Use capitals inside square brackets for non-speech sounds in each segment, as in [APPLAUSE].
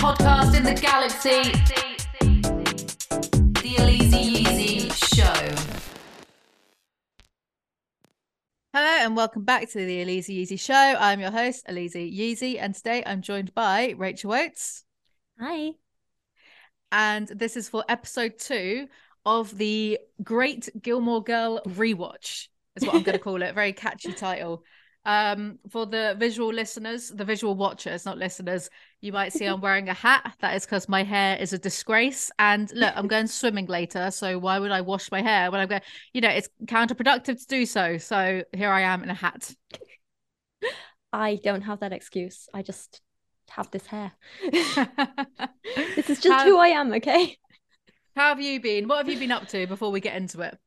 podcast in the galaxy. The Alizee Yeezy Show. Hello and welcome back to the Alizee Yeezy Show. I'm your host, Alizee Yeezy, and today I'm joined by Rachel Oates. Hi. And this is for episode two of the Great Gilmore Girl rewatch, is what I'm going [LAUGHS] to call it. Very catchy title. Um, for the visual listeners, the visual watchers, not listeners, you might see I'm [LAUGHS] wearing a hat. That is because my hair is a disgrace. And look, I'm going swimming later, so why would I wash my hair when I'm going? You know, it's counterproductive to do so. So here I am in a hat. I don't have that excuse. I just have this hair. [LAUGHS] this is just How- who I am, okay? How have you been? What have you been up to before we get into it?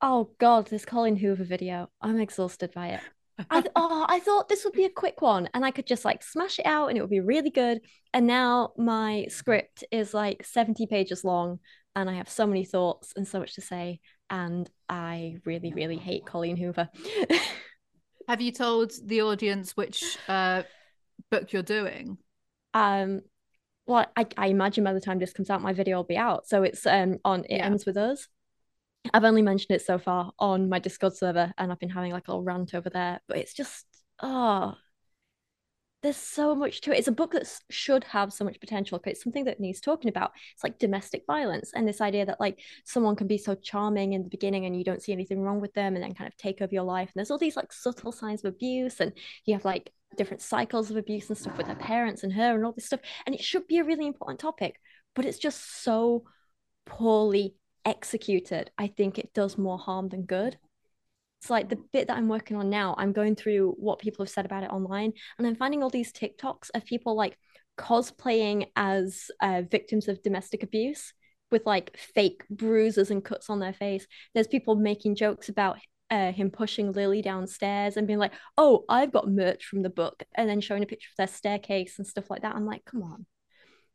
Oh God, this Colleen Hoover video. I'm exhausted by it. I th- oh, I thought this would be a quick one and I could just like smash it out and it would be really good. And now my script is like 70 pages long and I have so many thoughts and so much to say. And I really, really hate Colleen Hoover. [LAUGHS] Have you told the audience which uh, book you're doing? um well I, I imagine by the time this comes out my video will be out so it's um on it Yeah. ends with us i've only mentioned it so far on my discord server and i've been having like a little rant over there but it's just oh there's so much to it. It's a book that should have so much potential because it's something that needs talking about. It's like domestic violence and this idea that like someone can be so charming in the beginning and you don't see anything wrong with them and then kind of take over your life. And there's all these like subtle signs of abuse and you have like different cycles of abuse and stuff with her parents and her and all this stuff. And it should be a really important topic but it's just so poorly executed i think it does more harm than good it's like the bit that i'm working on now i'm going through what people have said about it online and i'm finding all these tiktoks of people like cosplaying as uh, victims of domestic abuse with like fake bruises and cuts on their face there's people making jokes about uh, him pushing Lily downstairs and being like, "Oh, I've got merch from the book," and then showing a picture of their staircase and stuff like that. I'm like, "Come on."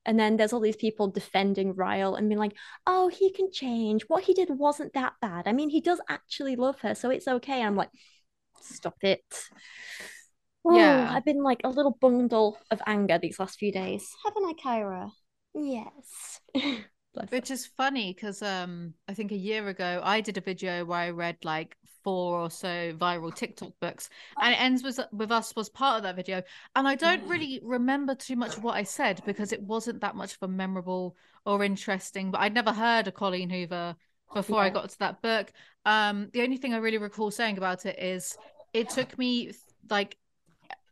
And then there's all these people defending Ryle and being like, "Oh, he can change. What he did wasn't that bad. I mean, he does actually love her, so it's okay." I'm like, "Stop it." Oh, Yeah. I've been like a little bundle of anger these last few days, haven't I, Kyra? Yes. [LAUGHS] Which is funny because um, I think a year ago I did a video where I read like four or so viral TikTok books, and it ends with with us was part of that video, and I don't really remember too much of what I said because it wasn't that much of a memorable or interesting. But I'd never heard of Colleen Hoover before I got to that book. Um, the only thing I really recall saying about it is it took me like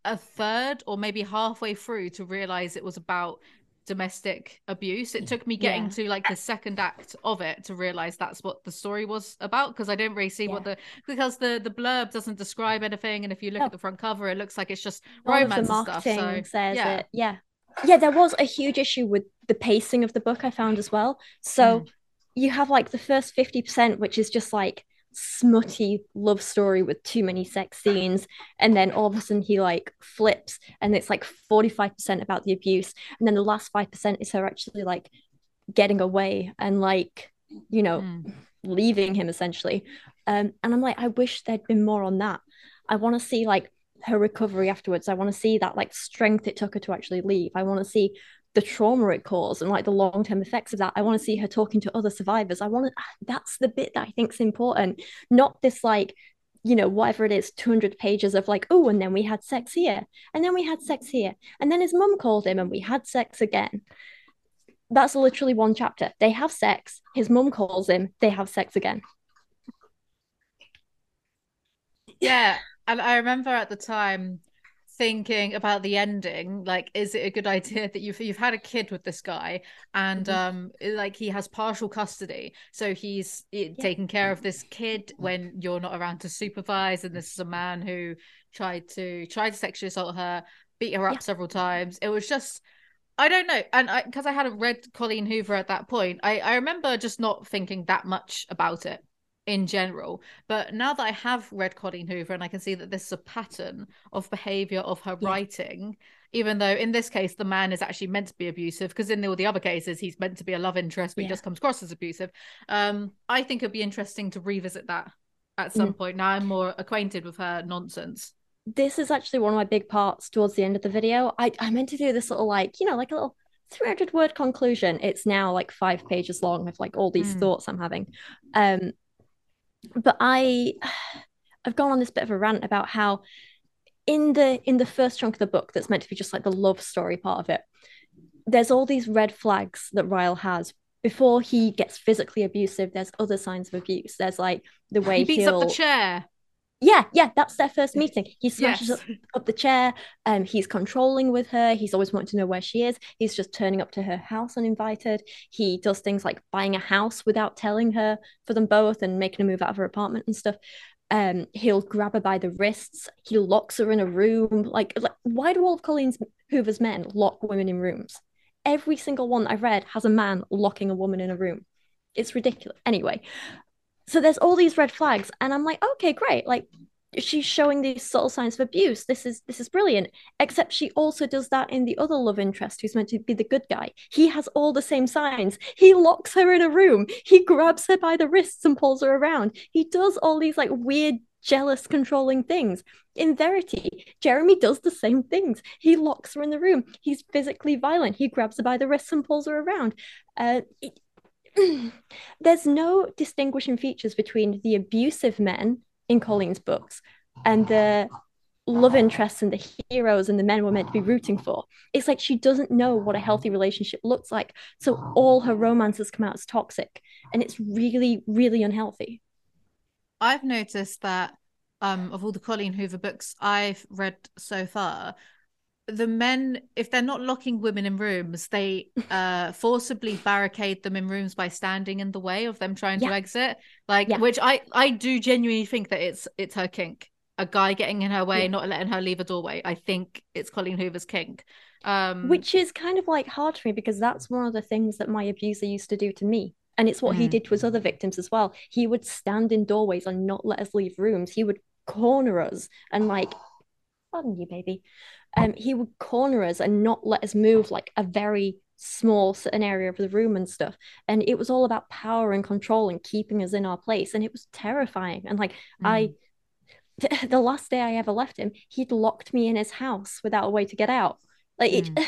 a third or maybe halfway through to realize it was about domestic abuse. It took me getting Yeah. to like the second act of it to realize that's what the story was about because I didn't really see what the because the the blurb doesn't describe anything and if you look No. at the front cover it looks like it's just all of romance the and stuff. marketing So says yeah. it. Yeah. Yeah, there was a huge issue with the pacing of the book I found as well. So Mm. you have like the first 50%, which is just like smutty love story with too many sex scenes. And then all of a sudden he like flips and it's like 45% about the abuse. And then the last 5% is her actually like getting away and like, you know, Mm. leaving him essentially. Um, and I'm like, I wish there'd been more on that. I want to see like her recovery afterwards. I want to see that like strength it took her to actually leave. I want to see the trauma it caused and like the long term effects of that. I want to see her talking to other survivors. I want to, ah, that's the bit that I think's important, not this like, you know, whatever it is, 200 pages of like, oh, and then we had sex here, and then we had sex here, and then his mum called him and we had sex again. That's literally one chapter. They have sex, his mum calls him, they have sex again. Yeah, and I remember at the time thinking about the ending, like, is it a good idea that you've you've had a kid with this guy and Mhm. um like he has partial custody, so he's Yeah. taking care of this kid when you're not around to supervise, and this is a man who tried to tried to sexually assault her, beat her up Yeah. several times. It was just I don't know, and I because I hadn't read Colleen Hoover at that point, I I remember just not thinking that much about it in general. But now that I have read Colleen Hoover and I can see that this is a pattern of behavior of her Yeah. writing, even though in this case the man is actually meant to be abusive, because in all the other cases he's meant to be a love interest, but he just comes across as abusive. Um, I think it'd be interesting to revisit that at some Mm. point. Now I'm more acquainted with her nonsense. this is actually one of my big parts towards the end of the video. I, I meant to do this little like, you know, like a little 300 word conclusion. It's now like five pages long of like all these Mm. thoughts I'm having. Um, but I, [SIGHS] I've gone on this bit of a rant about how in the in the first chunk of the book that's meant to be just like the love story part of it, there's all these red flags that Ryle has before he gets physically abusive. There's other signs of abuse. There's like the [LAUGHS] way He beats he'll up the chair. Yeah, yeah, that's their first meeting. He smashes Yes. up, up the chair. Um, he's controlling with her. He's always wanting to know where she is. He's just turning up to her house uninvited. He does things like buying a house without telling her for them both and making her move out of her apartment and stuff. Um, he'll grab her by the wrists. He locks her in a room. Like, like why do all of Colleen Hoover's men lock women in rooms? Every single one I've read has a man locking a woman in a room. It's ridiculous. Anyway, so there's all these red flags and i'm like okay great. Like she's showing these subtle signs of abuse. This is this is brilliant. Except she also does that in the other love interest who's meant to be the good guy. He has all the same signs. He locks her in a room. He grabs her by the wrists and pulls her around. He does all these like weird jealous controlling things. In verity jeremy does the same things. He locks her in the room. He's physically violent. He grabs her by the wrists and pulls her around. Uh, it, there's no distinguishing features between the abusive men in Colleen's books and the love interests and the heroes and the men we're meant to be rooting for. It's like she doesn't know what a healthy relationship looks like. So all her romances come out as toxic. And it's really, really unhealthy. I've noticed that um of all the Colleen Hoover books I've read so far, the men, if they're not locking women in rooms, they [LAUGHS] uh forcibly barricade them in rooms by standing in the way of them trying Yeah. to exit. Like Yeah. which I I do genuinely think that it's it's her kink. A guy getting in her way, Yeah. not letting her leave a doorway. I think it's Colleen Hoover's kink. Um Which is kind of like hard for me because that's one of the things that my abuser used to do to me. And it's what he Mm. did to his other victims as well. He would stand in doorways and not let us leave rooms. He would corner us and like, pardon you, baby. Um, he would corner us and not let us move like a very small certain area of the room and stuff. And it was all about power and control and keeping us in our place. And it was terrifying. And like I [LAUGHS] the last day I ever left him, he'd locked me in his house without a way to get out. Like it [LAUGHS]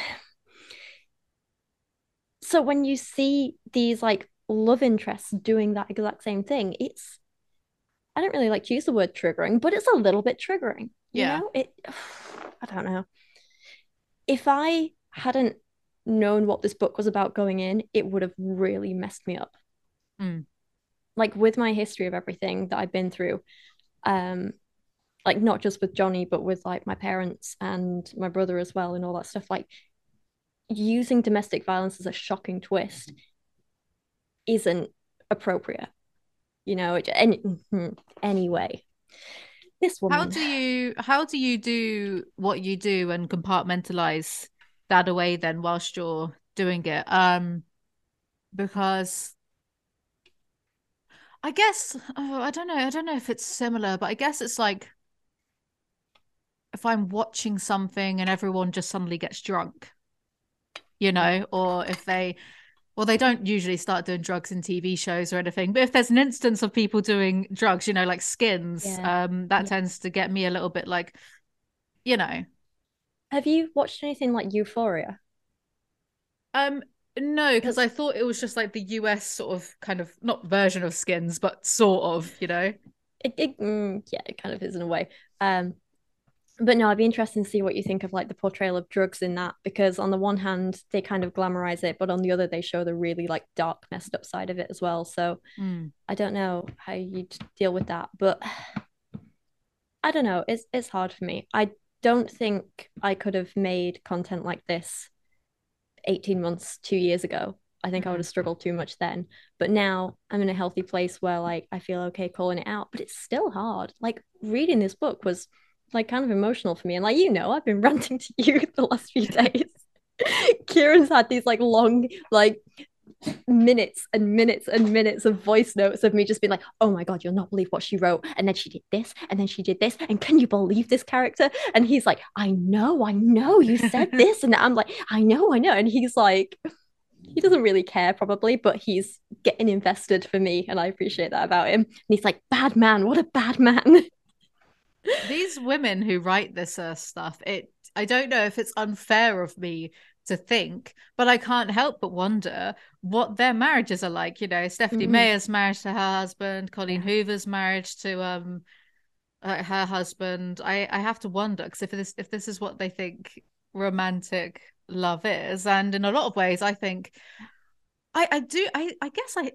so when you see these like love interests doing that exact same thing, it's I don't really like to use the word triggering, but it's a little bit triggering. You Yeah. know, it [SIGHS] I don't know. If I hadn't known what this book was about going in, it would have really messed me up. Mm. Like with my history of everything that I've been through, um, like not just with Johnny, but with like my parents and my brother as well, and all that stuff. Like using domestic violence as a shocking twist isn't appropriate. You know, it, any, mhm. anyway. This woman. How do you how do you do what you do and compartmentalize that away then whilst you're doing it? Um because I guess oh, I don't know, I don't know if it's similar, but I guess it's like if I'm watching something and everyone just suddenly gets drunk, you know, or if they well, they don't usually start doing drugs in TV shows or anything, but if there's an instance of people doing drugs, you know, like skins, Yeah. um, that Yeah. tends to get me a little bit like, you know, Have you watched anything like Euphoria? um, no, because I thought it was just like the US sort of kind of not version of skins, but sort of, you know. It, it mm, yeah, it kind of is in a way. Um, but no, I'd be interested to see what you think of like the portrayal of drugs in that because on the one hand they kind of glamorize it, but on the other they show the really like dark, messed up side of it as well. So Mm. I don't know how you'd deal with that, but [SIGHS] I don't know. It's it's hard for me. I don't think I could have made content like this 18 months, two years ago. I think I would have struggled too much then. But now I'm in a healthy place where like I feel okay calling it out, but it's still hard. Like reading this book was like kind of emotional for me. And like you know, I've been [LAUGHS] ranting to you the last few days. [LAUGHS] Kieran's had these like long, like minutes and minutes and minutes of voice notes of me just being like, oh my God, you'll not believe what she wrote. And then she did this, and then she did this. And can you believe this character? And he's like, I know, I know, you said [LAUGHS] this. And I'm like, I know, I know. And he's like, he doesn't really care probably, but he's getting invested for me. And I appreciate that about him. And he's like, bad man, what a bad man. These women who write this uh, stuff, it I don't know if it's unfair of me to think, but I can't help but wonder what their marriages are like. You know, Stephanie Mhm. Meyer's marriage to her husband, Colleen. Hoover's marriage to um uh, her husband. I I have to wonder because if this if this is what they think romantic love is, and in a lot of ways, I think I I do I I guess I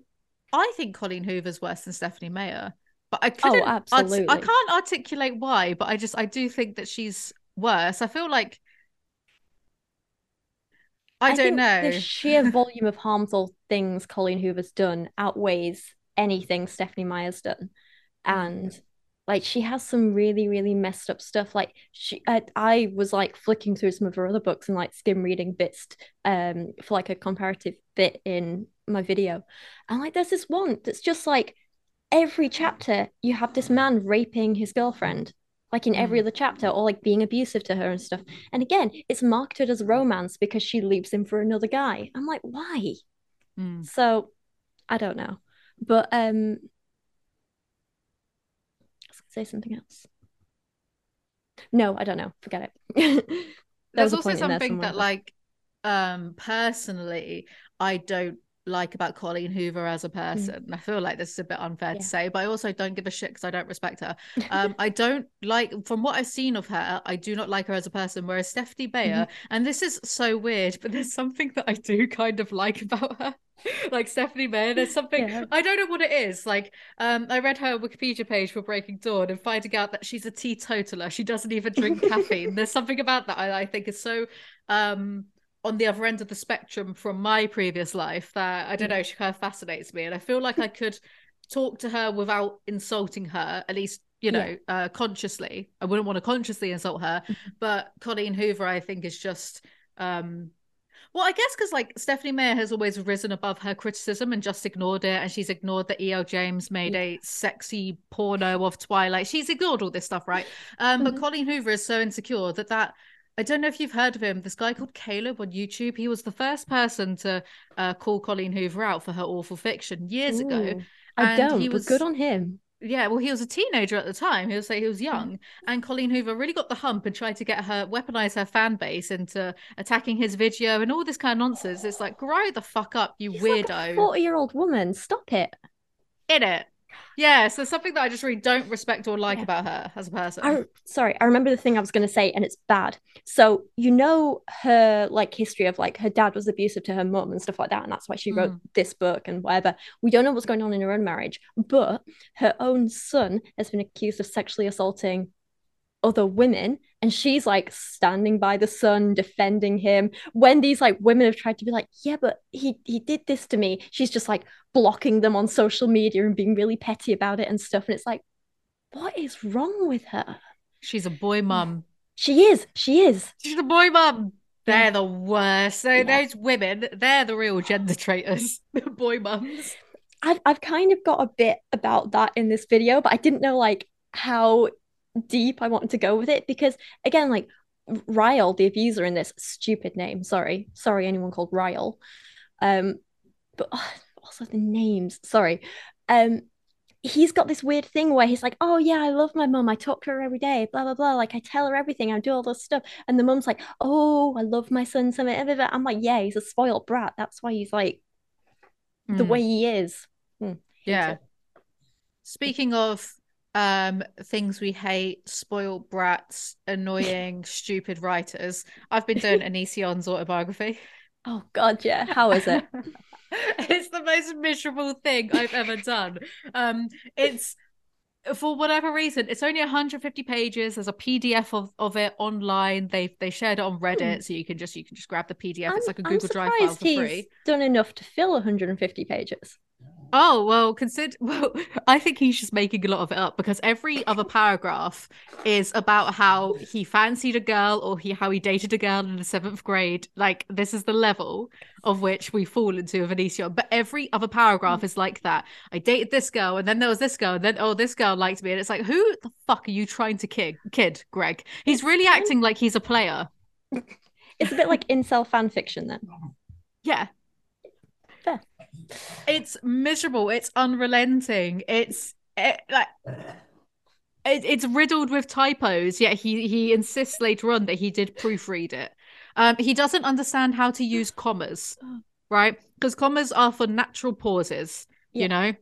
I think Colleen Hoover's worse than Stephanie Meyer, but I couldn't. art- I can't articulate why, but I just I do think that she's worse. I feel like I, don't think know. The sheer [LAUGHS] volume of harmful things Colleen Hoover's done outweighs anything Stephanie Meyer's done. And like she has some really, really messed up stuff. Like she I, I was like flicking through some of her other books and like skim reading bits um for like a comparative bit in my video. And like there's this one that's just like every chapter you have this man raping his girlfriend like in every Mm. other chapter or like being abusive to her and stuff. And again it's marketed as romance because she leaves him for another guy. I'm like why? Mm. so i don't know. But um I was gonna say something else. No i don't know. Forget it. [LAUGHS] There There's also in there something that like um personally I don't like about Colleen Hoover as a person. I feel like this is a bit unfair Mm. Yeah. to say, but I also don't give a shit because I don't respect her. Um, [LAUGHS] I don't like from what I've seen of her, I do not like her as a person. Whereas Stephanie Meyer, Mm-hmm. and this is so weird, but there's something that I do [LAUGHS] kind of like about her. [LAUGHS] like Stephanie Meyer, there's something Yeah. I don't know what it is. Like, um, I read her Wikipedia page for Breaking Dawn and finding out that she's a teetotaler. She doesn't even drink caffeine. There's something about that I, I think is so um on the other end of the spectrum from my previous life that I don't know, she kind of fascinates me. And I feel like I could talk to her without insulting her, at least, you know, uh consciously. I wouldn't want to consciously insult her. But Colleen Hoover, I think, is just um well, I guess because like Stephanie Meyer has always risen above her criticism and just ignored it, and she's ignored that E.L. James made a sexy porno of Twilight. She's ignored all this stuff, right? Um, but Mhm. Colleen Hoover is so insecure that that I don't know if you've heard of him. This guy called Caleb on YouTube. He was the first person to uh, call Colleen Hoover out for her awful fiction years ago. Ooh, i don't he but was- good on him Yeah, well, he was a teenager at the time. He was like he was young, and Colleen Hoover really got the hump and tried to get her weaponize her fan base into attacking his video and all this kind of nonsense. It's like grow the fuck up, you like a weirdo. 40 year old woman stop it In it, yeah. So something that I just really don't respect or like Yeah. about her as a person. I sorry, I remember the thing I was going to say, and it's bad. So you know her like history of like her dad was abusive to her mum and stuff like that, and that's why she wrote Mm. this book and whatever. We don't know what's going on in her own marriage, but her own son has been accused of sexually assaulting other women, and she's like standing by the son, defending him. When these like women have tried to be like, yeah, but he he did this to me, she's just like blocking them on social media and being really petty about it and stuff. And it's like, what is wrong with her? She's a boy mum. She is. She is. She's a boy mum. They're the worst. So Yeah. those women, they're the real gender traitors. [LAUGHS] Boy mums. I've I've kind of got a bit about that in this video, but I didn't know like how deep I wanted to go with it because again, like Ryle, the abuser in this stupid name. Sorry, sorry, anyone called Ryle. Um, but oh, also the names. Sorry. Um, he's got this weird thing where he's like, "Oh yeah, I love my mum. I talk to her every day. Blah blah blah. Like I tell her everything. I do all this stuff." And the mum's like, "Oh, I love my son so much." I'm like, "Yeah, he's a spoiled brat. That's why he's like the Mm. way he is." Hmm, hate Yeah. it. Speaking of um things we hate, spoiled brats, annoying, stupid writers, I've been doing [LAUGHS] Onision's autobiography. Oh God, yeah. How is it? [LAUGHS] it's the most miserable thing I've ever done. Um, it's for whatever reason, it's only 150 pages. There's a PDF of, of it online. They they shared it on Reddit, so you can just you can just grab the PDF. it's I'm- like a Google Drive file for free. done enough to fill 150 pages. Oh well, consider. [LAUGHS] Well, I think he's just making a lot of it up because every other paragraph is about how he fancied a girl or he how he dated a girl in the seventh grade. Like this is the level of which we fall into with Onision. But every other paragraph is like that. I dated this girl, and then there was this girl, and then oh, this girl liked me, and it's like, who the fuck are you trying to kid, kid, Greg? He's really acting like he's a player. It's a bit like incel fan fiction then. Yeah. It's miserable. It's unrelenting. It's it, like it, it's riddled with typos. Yet he he insists later on that he did proofread it. Um, he doesn't understand how to use commas, right? Because commas are for natural pauses. Yeah. You know,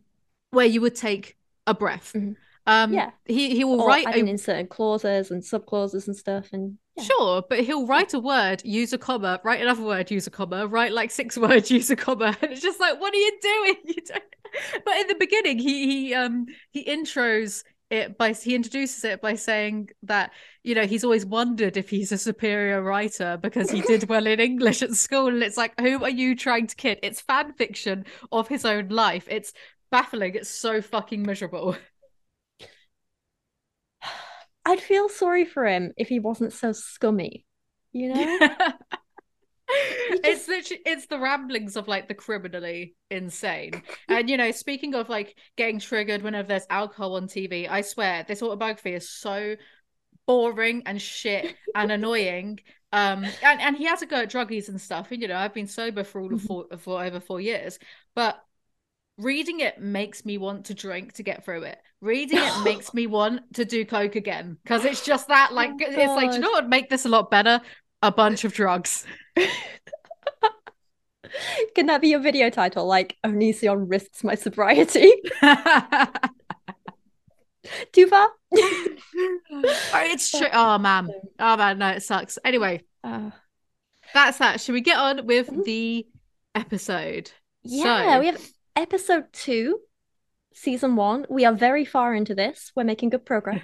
where you would take a breath. Mhm. Um, Yeah. He he will Or write adding a in certain clauses and subclauses and stuff. And yeah. Sure, but he'll write a word, use a comma, write another word, use a comma, write like six [LAUGHS] words, use a comma, and it's just like, what are you doing? [LAUGHS] You don't... [LAUGHS] But in the beginning, he he um he intros it by he introduces it by saying that you know he's always wondered if he's a superior writer because he did well in English at school, and it's like, who are you trying to kid? It's fan fiction of his own life. It's baffling. It's so fucking miserable. I'd feel sorry for him if he wasn't so scummy, you know? [LAUGHS] it's literally it's the ramblings of like the criminally insane and you know speaking of like getting triggered whenever there's alcohol on tv i swear this autobiography is so boring and shit and annoying um and, and he has a go at druggies and stuff and you know i've been sober for all of Mhm. four for over four years but reading it makes me want to drink to get through it reading it makes me want to do coke again because it's just that like Oh, it's like do you know what would make this a lot better a bunch of drugs [LAUGHS] Can that be your video title? Like, Onision risks my sobriety. [LAUGHS] Too far? [LAUGHS] Oh, it's true. Oh man. Oh man, no, it sucks. Anyway, Uh, that's that. Should we get on with Mhm. the episode? yeah, So- we have episode two, season one. We are very far into this. We're making good progress.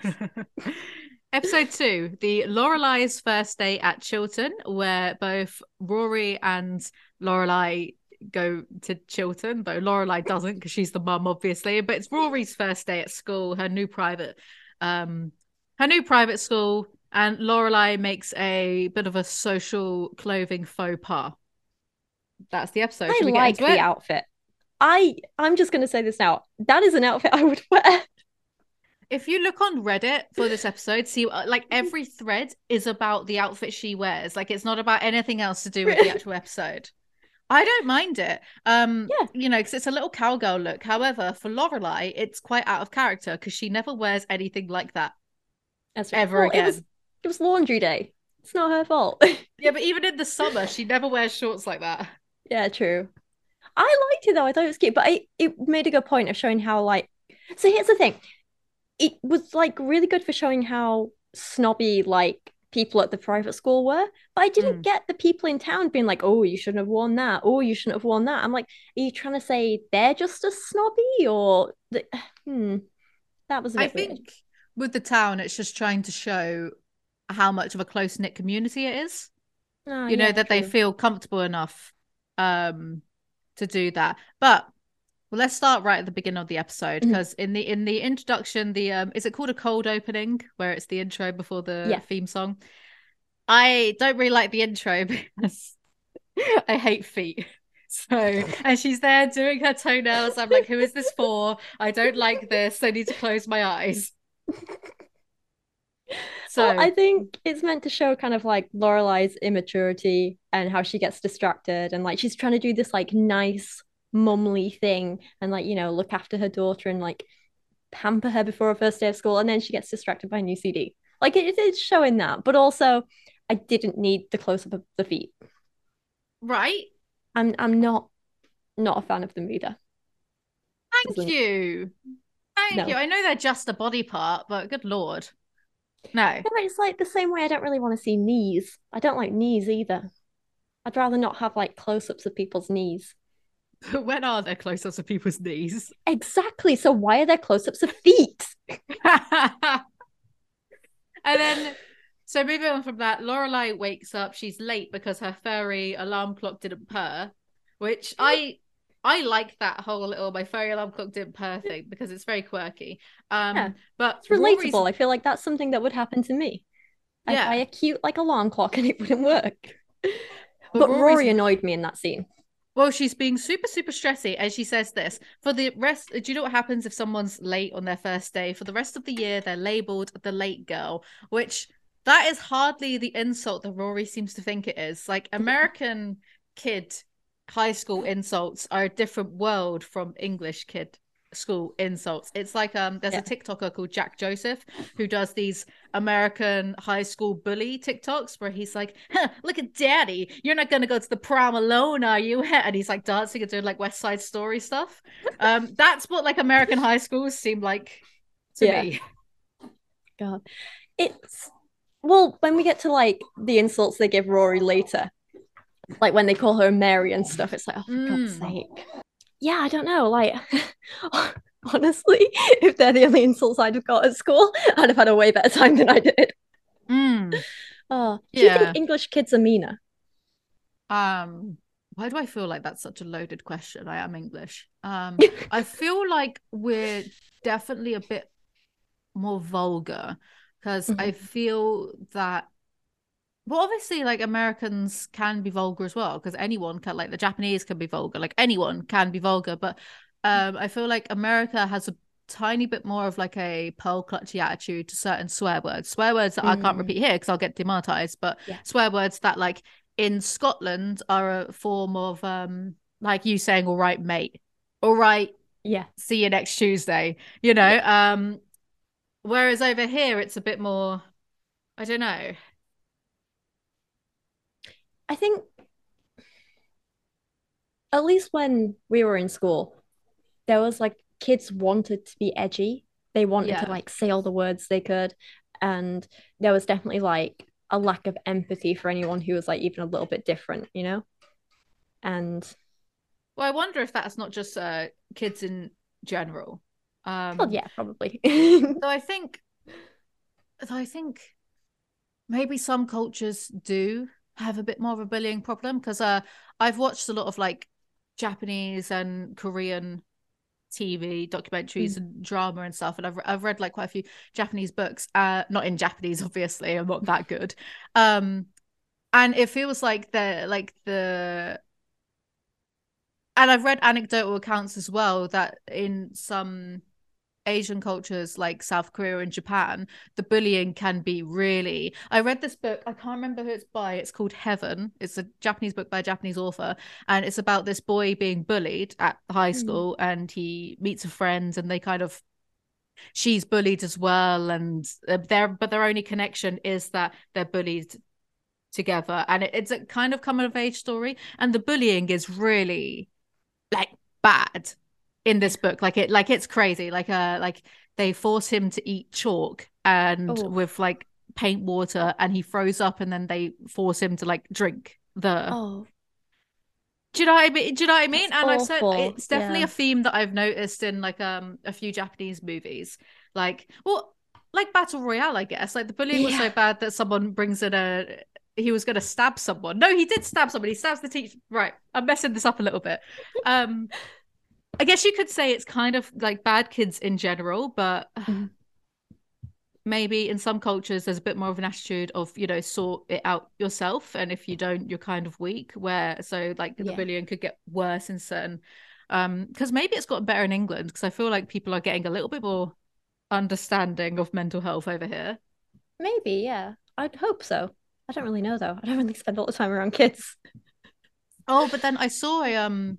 [LAUGHS] episode two, the Lorelais' first day at Chilton, where both Rory and Lorelai go to Chilton, though Lorelai doesn't because she's the mum, obviously. But it's Rory's first day at school, her new private, um, her new private school, and Lorelai makes a bit of a social clothing faux pas. That's the episode. I Should we get like into the it? outfit. I I'm just gonna say this now. That is an outfit I would [LAUGHS] wear. If you look on Reddit for this episode, see uh, like every thread is about the outfit she wears. Like it's not about anything else to do with the actual episode. I don't mind it. Um, Yeah. you know, because it's a little cowgirl look. However, for Lorelai, it's quite out of character because she never wears anything like that That's right. ever Well, again. It was, it was laundry day. It's not her fault. [LAUGHS] Yeah, but even in the summer, she never wears shorts like that. Yeah, true. I liked it though. I thought it was cute, but I, it made a good point of showing how like. So here's the thing, it was like really good for showing how snobby like people at the private school were, but I didn't Mm. get the people in town being like, "Oh, you shouldn't have worn that. Oh, you shouldn't have worn that." I'm like, are you trying to say they're just as snobby, or the... [SIGHS] hmm? That was a I weird. think with the town, it's just trying to show how much of a close knit community it is. Oh, you know yeah, that they feel comfortable enough um to do that. But well let's start right at the beginning of the episode because in the in the introduction the um is it called a cold opening where it's the intro before the Yeah. theme song? I don't really like the intro [LAUGHS] because i hate feet. [LAUGHS] So and she's there doing her toenails. I'm like who is this for? I don't like this. I need to close my eyes [LAUGHS] [LAUGHS] so Well, I think it's meant to show kind of like Lorelai's immaturity and how she gets distracted and like she's trying to do this like nice mumly thing and like you know look after her daughter and like pamper her before her first day of school and then she gets distracted by a new CD. Like it is showing that, but also I didn't need the close up of the feet. right I'm I'm not not a fan of them either. Thank Doesn't- you. Thank No. you. I know they're just a body part, but good lord. No. It's like the same way I don't really want to see knees. I don't like knees either. I'd rather not have like close ups of people's knees. [LAUGHS] when are there close ups of people's knees? Exactly. So why are there close-ups of feet? [LAUGHS] and then so moving on from that, Lorelai wakes up. She's late because her furry alarm clock didn't purr, which I I like that whole little my furry alarm clock didn't thing because it's very quirky. Um Yeah. but It's Rory's- relatable. I feel like that's something that would happen to me. Yeah. buy a cute like alarm clock and it wouldn't work. But But Rory's- Rory annoyed me in that scene. Well, she's being super, super stressy as she says this. For the rest, do you know what happens if someone's late on their first day? For the rest of the year, they're labeled the late girl, which that is hardly the insult that Rory seems to think it is. Like American kid high school insults are a different world from English kid school insults. It's like um there's Yeah. a TikToker called Jack Joseph who does these American high school bully TikToks where he's like, huh, look at daddy, you're not gonna go to the prom alone, are you? [LAUGHS] And he's like dancing and doing like West Side Story stuff. Um that's what like American high schools seem like to Yeah. me. God. It's well, when we get to like the insults they give Rory later, like when they call her Mary and stuff, it's like, oh, for God's Mm. sake. Yeah, I don't know. Like, [LAUGHS] honestly, if they're the only insults I'd have got at school, I'd have had a way better time than I did. Mm. [LAUGHS] Oh, do you think English kids are meaner? Um, why do I feel like that's such a loaded question? I am English. Um, [LAUGHS] I feel like we're definitely a bit more vulgar because I feel that well obviously like Americans can be vulgar as well because anyone can like the Japanese can be vulgar like anyone can be vulgar but um I feel like America has a tiny bit more of like a pearl clutchy attitude to certain swear words swear words that I can't Mm. repeat here because I'll get demonetized but Yeah. swear words that like in Scotland are a form of um like you saying all right mate all right Yeah. see you next Tuesday, you know. Um whereas over here it's a bit more I don't know. I think at least when we were in school, there was like kids wanted to be edgy. They wanted Yeah. to like say all the words they could. And there was definitely like a lack of empathy for anyone who was like even a little bit different, you know? And Well, I wonder if that's not just uh kids in general. Um well, yeah, probably. [LAUGHS] So I think so I think maybe some cultures do have a bit more of a bullying problem because uh I've watched a lot of like Japanese and Korean TV documentaries and drama and stuff and I've I've read like quite a few Japanese books uh not in Japanese [LAUGHS] obviously I'm not that good. Um and it feels like the like the and I've read anecdotal accounts as well that in some Asian cultures like South Korea and Japan, the bullying can be really. I read this book, I can't remember who it's by. It's called Heaven. It's a Japanese book by a Japanese author, and it's about this boy being bullied at high Hmm. school, and he meets a friend, and they kind of. She's bullied as well, and uh, their but their only connection is that they're bullied together, and it, it's a kind of coming of age story, and the bullying is really like bad in this book like it like it's crazy like uh like they force him to eat chalk and Oh. with like paint water and he froze up and then they force him to like drink the oh, do you know what I mean? Do you know what I mean? That's and I've said it's definitely yeah. a theme that I've noticed in like um a few Japanese movies. Like well like battle royale I guess. Like the bullying was so bad that someone brings in a he was going to stab someone. No he did stab somebody. He stabs the teacher. Right I'm messing this up a little bit. Um I guess you could say it's kind of like bad kids in general, but Mhm. maybe in some cultures there's a bit more of an attitude of, you know, sort it out yourself. And if you don't, you're kind of weak. Where so like the Yeah. bullying could get worse in certain um because maybe it's gotten better in England because I feel like people are getting a little bit more understanding of mental health over here. maybe, yeah. I'd hope so. I don't really know though. I don't really spend a lot of time around kids. Oh, but then I saw a um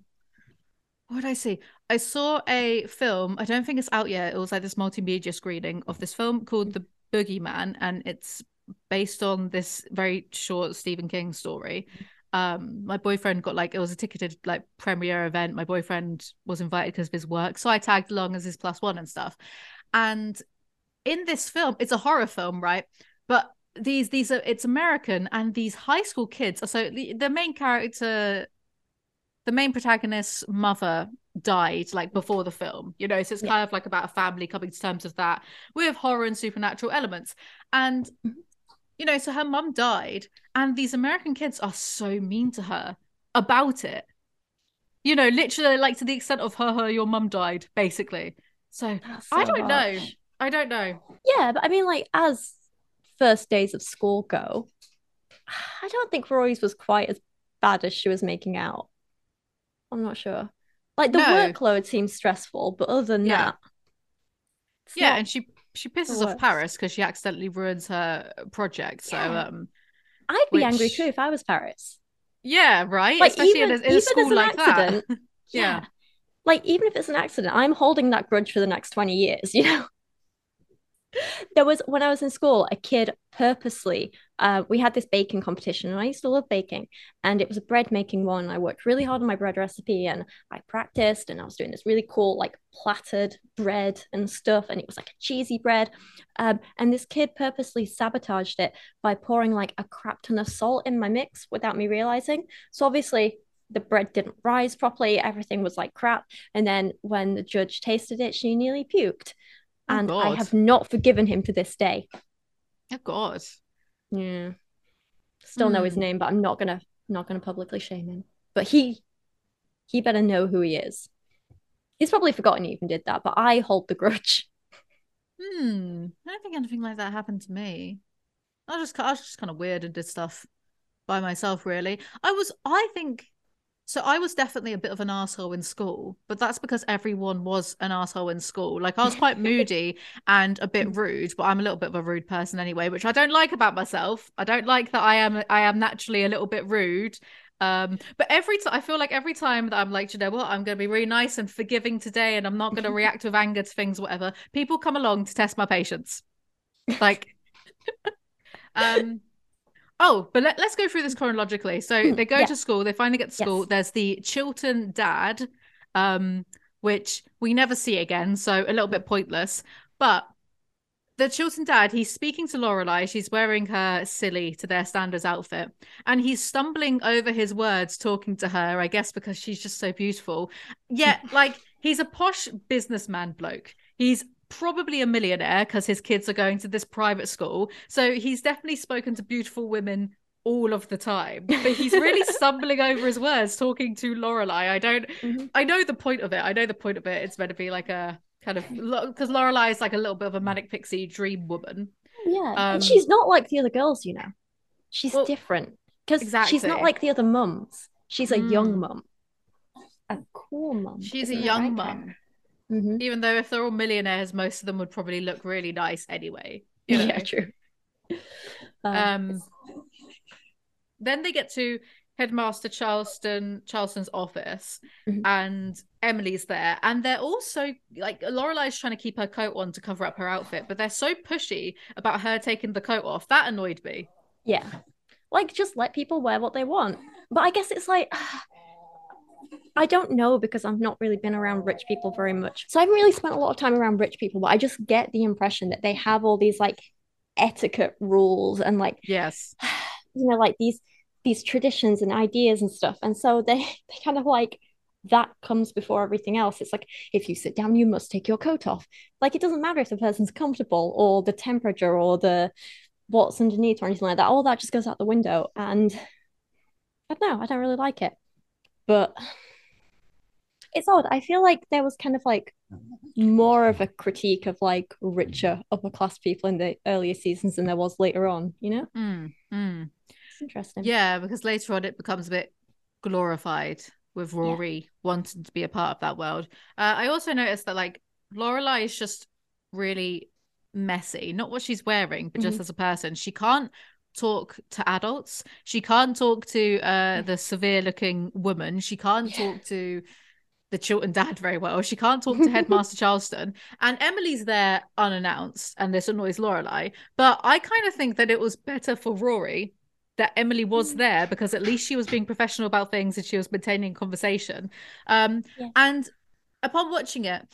what did I see? I saw a film. I don't think it's out yet. It was like this multimedia screening of this film called The Boogeyman, and it's based on this very short Stephen King story. Um, my boyfriend got like it was a ticketed like premiere event. My boyfriend was invited because of his work, so I tagged along as his plus one and stuff. And in this film, it's a horror film, right? But these these are it's American, and these high school kids. Are so the, the main character the main protagonist's mother died like before the film you know so it's Yeah. kind of like about a family coming to terms with that with horror and supernatural elements and Mhm. you know so her mum died and these american kids are so mean to her about it you know literally like to the extent of her her your mum died basically so That's i don't know i don't know Yeah, but I mean, like, as first days of school go, [SIGHS] I don't think Rory's was quite as bad as she was making out. I'm not sure. Like, the No. workload seems stressful, but other than Yeah. that, yeah and she she pisses off paris because she accidentally ruins her project so Yeah. um I'd be angry too if I was Paris. yeah right Like, especially even, in a, in a even school as an like accident, [LAUGHS] that yeah. like even if it's an accident, I'm holding that grudge for the next 20 years, [LAUGHS] you know? There was when I was in school, a kid purposely, uh, we had this baking competition, and I used to love baking, and it was a bread making one. I worked really hard on my bread recipe, and I practiced, and I was doing this really cool like plattered bread and stuff, and it was like a cheesy bread. Um, and this kid purposely sabotaged it by pouring like a crap ton of salt in my mix without me realizing. So obviously the bread didn't rise properly everything was like crap and then when the judge tasted it she nearly puked Oh, and I have not forgiven him to this day. Oh God. Yeah. Still know his Hmm. name, but I'm not gonna not gonna publicly shame him. But he he better know who he is. He's probably forgotten he even did that, but I hold the grudge. [LAUGHS] Hmm. I don't think anything like that happened to me. I was just I was just kind of weird and did stuff by myself. Really, I was. I think so. I was definitely a bit of an asshole in school, but that's because everyone was an asshole in school. Like I was quite [LAUGHS] moody and a bit rude, but I'm a little bit of a rude person anyway, which I don't like about myself. I don't like that I am. I am naturally a little bit rude. Um, but every time I feel like every time that I'm like, you know what, I'm going to be really nice and forgiving today, and I'm not going [LAUGHS] to react with anger to things, whatever. People come along to test my patience. Like, [LAUGHS] um, oh, but let, let's go through this chronologically. So Mm, they go yeah. to school, they finally get to school. Yes. There's the Chilton dad, um, which we never see again, so a little bit pointless. But the Chilton dad, he's speaking to Lorelai. She's wearing her silly to their standards outfit, and he's stumbling over his words, talking to her. I guess because she's just so beautiful. Yet, [LAUGHS] like he's a posh businessman bloke. He's probably a millionaire because his kids are going to this private school. So he's definitely spoken to beautiful women all of the time. But he's really [LAUGHS] stumbling over his words, talking to Lorelai. I don't. Mhm. I know the point of it. I know the point of it. It's meant to be like a kind of because Lorelai is like a little bit of a manic pixie dream woman. Yeah. Um, and she's not like the other girls, you know. She's Well, different. Because she's not like the other mums. She's a young Mm. mum. A cool mum. She's a young right, mum. Mhm. Even though if they're all millionaires, most of them would probably look really nice anyway. You know? Yeah, true. [LAUGHS] Um, Um, then they get to headmaster Charleston Charleston's office, Mhm. and Emily's there, and they're also like Lorelai's trying to keep her coat on to cover up her outfit, but they're so pushy about her taking the coat off. That annoyed me. Yeah. Like just let people wear what they want. But I guess it's like [SIGHS] I don't know because I've not really been around rich people very much. So I haven't really spent a lot of time around rich people, but I just get the impression that they have all these like etiquette rules and like Yes. [SIGHS] you know like these these traditions and ideas and stuff. And so they [LAUGHS] they kind of like that comes before everything else. It's like if you sit down, you must take your coat off. Like it doesn't matter if the person's comfortable or the temperature or the what's underneath or anything like that. All that just goes out the window. And I don't know, I don't really like it. But it's odd. I feel like there was kind of like more of a critique of like richer upper class people in the earlier seasons than there was later on, you know? Mm, mm. It's interesting. Yeah, because later on it becomes a bit glorified with Rory wanting to be a part of that world. Uh, I also noticed that like Lorelai is just really messy. Not what she's wearing, but just Mhm. as a person. She can't talk to adults. She can't talk to uh the severe looking woman. She can't Yeah. talk to the Chilton dad very well. She can't talk to Headmaster [LAUGHS] Charleston. And Emily's there unannounced, and this annoys Lorelai. But I kind of think that it was better for Rory that Emily was there because at least she was being professional about things and she was maintaining conversation. Um, Yeah. and upon watching it,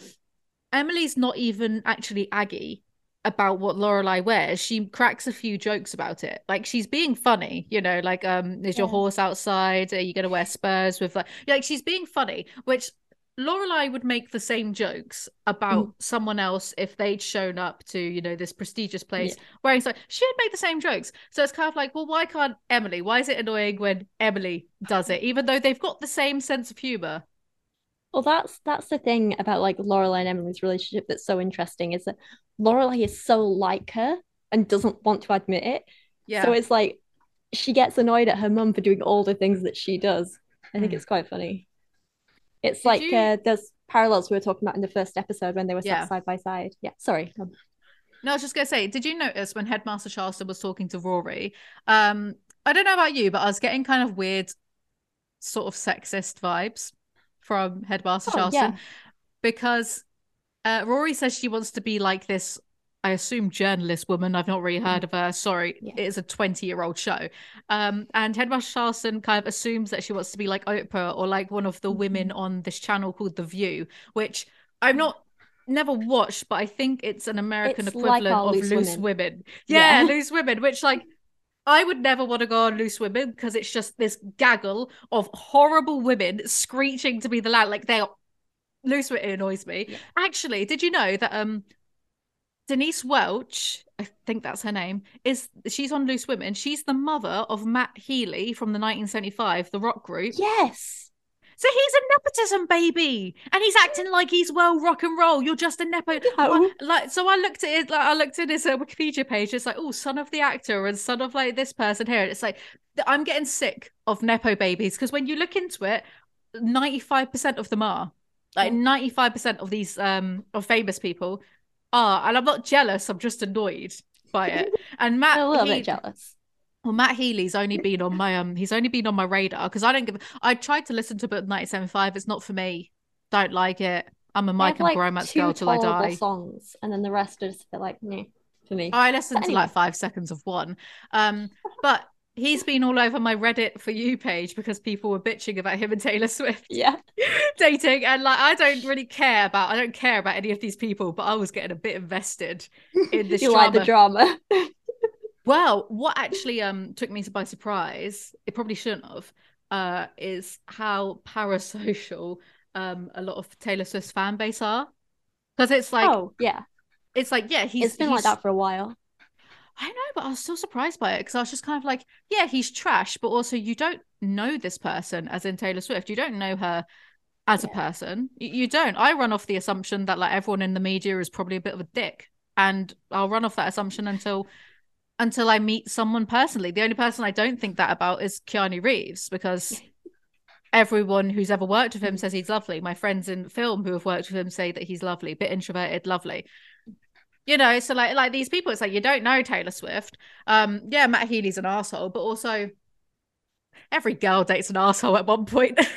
Emily's not even actually aggy about what Lorelai wears. She cracks a few jokes about it. Like she's being funny, you know, like um, is your Yeah. horse outside? Are you gonna wear spurs with like like she's being funny, which Lorelai would make the same jokes about Mm. someone else if they'd shown up to, you know, this prestigious place wearing so she would make the same jokes. So it's kind of like, well, why can't Emily? Why is it annoying when Emily does it, even though they've got the same sense of humor? Well, that's that's the thing about like Lorelai and Emily's relationship that's so interesting is that Lorelai is so like her and doesn't want to admit it. Yeah. So it's like she gets annoyed at her mum for doing all the things that she does. I think Mm. it's quite funny. It's Did like you- uh, there's parallels we were talking about in the first episode when they were Yeah. sat side by side. Yeah, sorry. Um, No, I was just gonna say, did you notice when Headmaster Charleston was talking to Rory? Um, I don't know about you, but I was getting kind of weird, sort of sexist vibes from Headmaster Oh, Charleston yeah. because uh, Rory says she wants to be like this. I assume journalist woman. I've not really heard of her. Sorry, Yeah. it is a twenty-year-old show. Um, and Headmaster Charleston kind of assumes that she wants to be like Oprah or like one of the women on this channel called The View, which I'm not never watched, but I think it's an American It's equivalent our of Loose Loose Women. Women. Yeah, Yeah. Loose Women, which like I would never want to go on Loose Women because it's just this gaggle of horrible women screeching to be the loud. Like they are Loose Women annoys me. Yeah. Actually, did you know that um Denise Welch, I think that's her name, is she's on Loose Women. She's the mother of Matt Healy from the 1975, the rock group. Yes. So he's a nepotism baby, and he's acting like he's well rock and roll. You're just a nepo. No. Like so, I looked at it. Like I looked at his uh, Wikipedia page. It's like, oh, son of the actor and son of like this person here. And it's like I'm getting sick of nepo babies because when you look into it, ninety five percent of them are like ninety five percent of these um of famous people are, and I'm not jealous. I'm just annoyed by it. [LAUGHS] And Matt, a little he- bit jealous. Well, Matt Healy's only been on my um, he's only been on my radar because I don't give. I tried to listen to But 97.5. It's not for me. Don't like it. I'm a Mike have, like, and Romance girl till I die. songs, and then the rest are just a bit like, nah, for me. I listened But to like five seconds of one. Um, but he's been all over my Reddit for you page because people were bitching about him and Taylor Swift [LAUGHS] yeah. [LAUGHS] dating, and like I don't really care about. I don't care about any of these people, but I was getting a bit invested in [LAUGHS] this you drama. like the drama. Well, what actually um took me by surprise, it probably shouldn't have, uh, is how parasocial um a lot of Taylor Swift's fan base are. Because it's like oh, yeah. it's like, yeah, he's it's been like that for a while. I know, but I was still surprised by it because I was just kind of like, yeah, he's trash, but also you don't know this person, as in Taylor Swift. You don't know her as a person. You, you don't. I run off the assumption that like everyone in the media is probably a bit of a dick, and I'll run off that assumption until until I meet someone personally. The only person I don't think that about is Keanu Reeves because everyone who's ever worked with him says he's lovely. My friends in film who have worked with him say that he's lovely, bit introverted, lovely. You know, so like like these people, it's like you don't know Taylor Swift. Um, yeah, Matt Healy's an asshole, but also every girl dates an asshole at one point. [LAUGHS]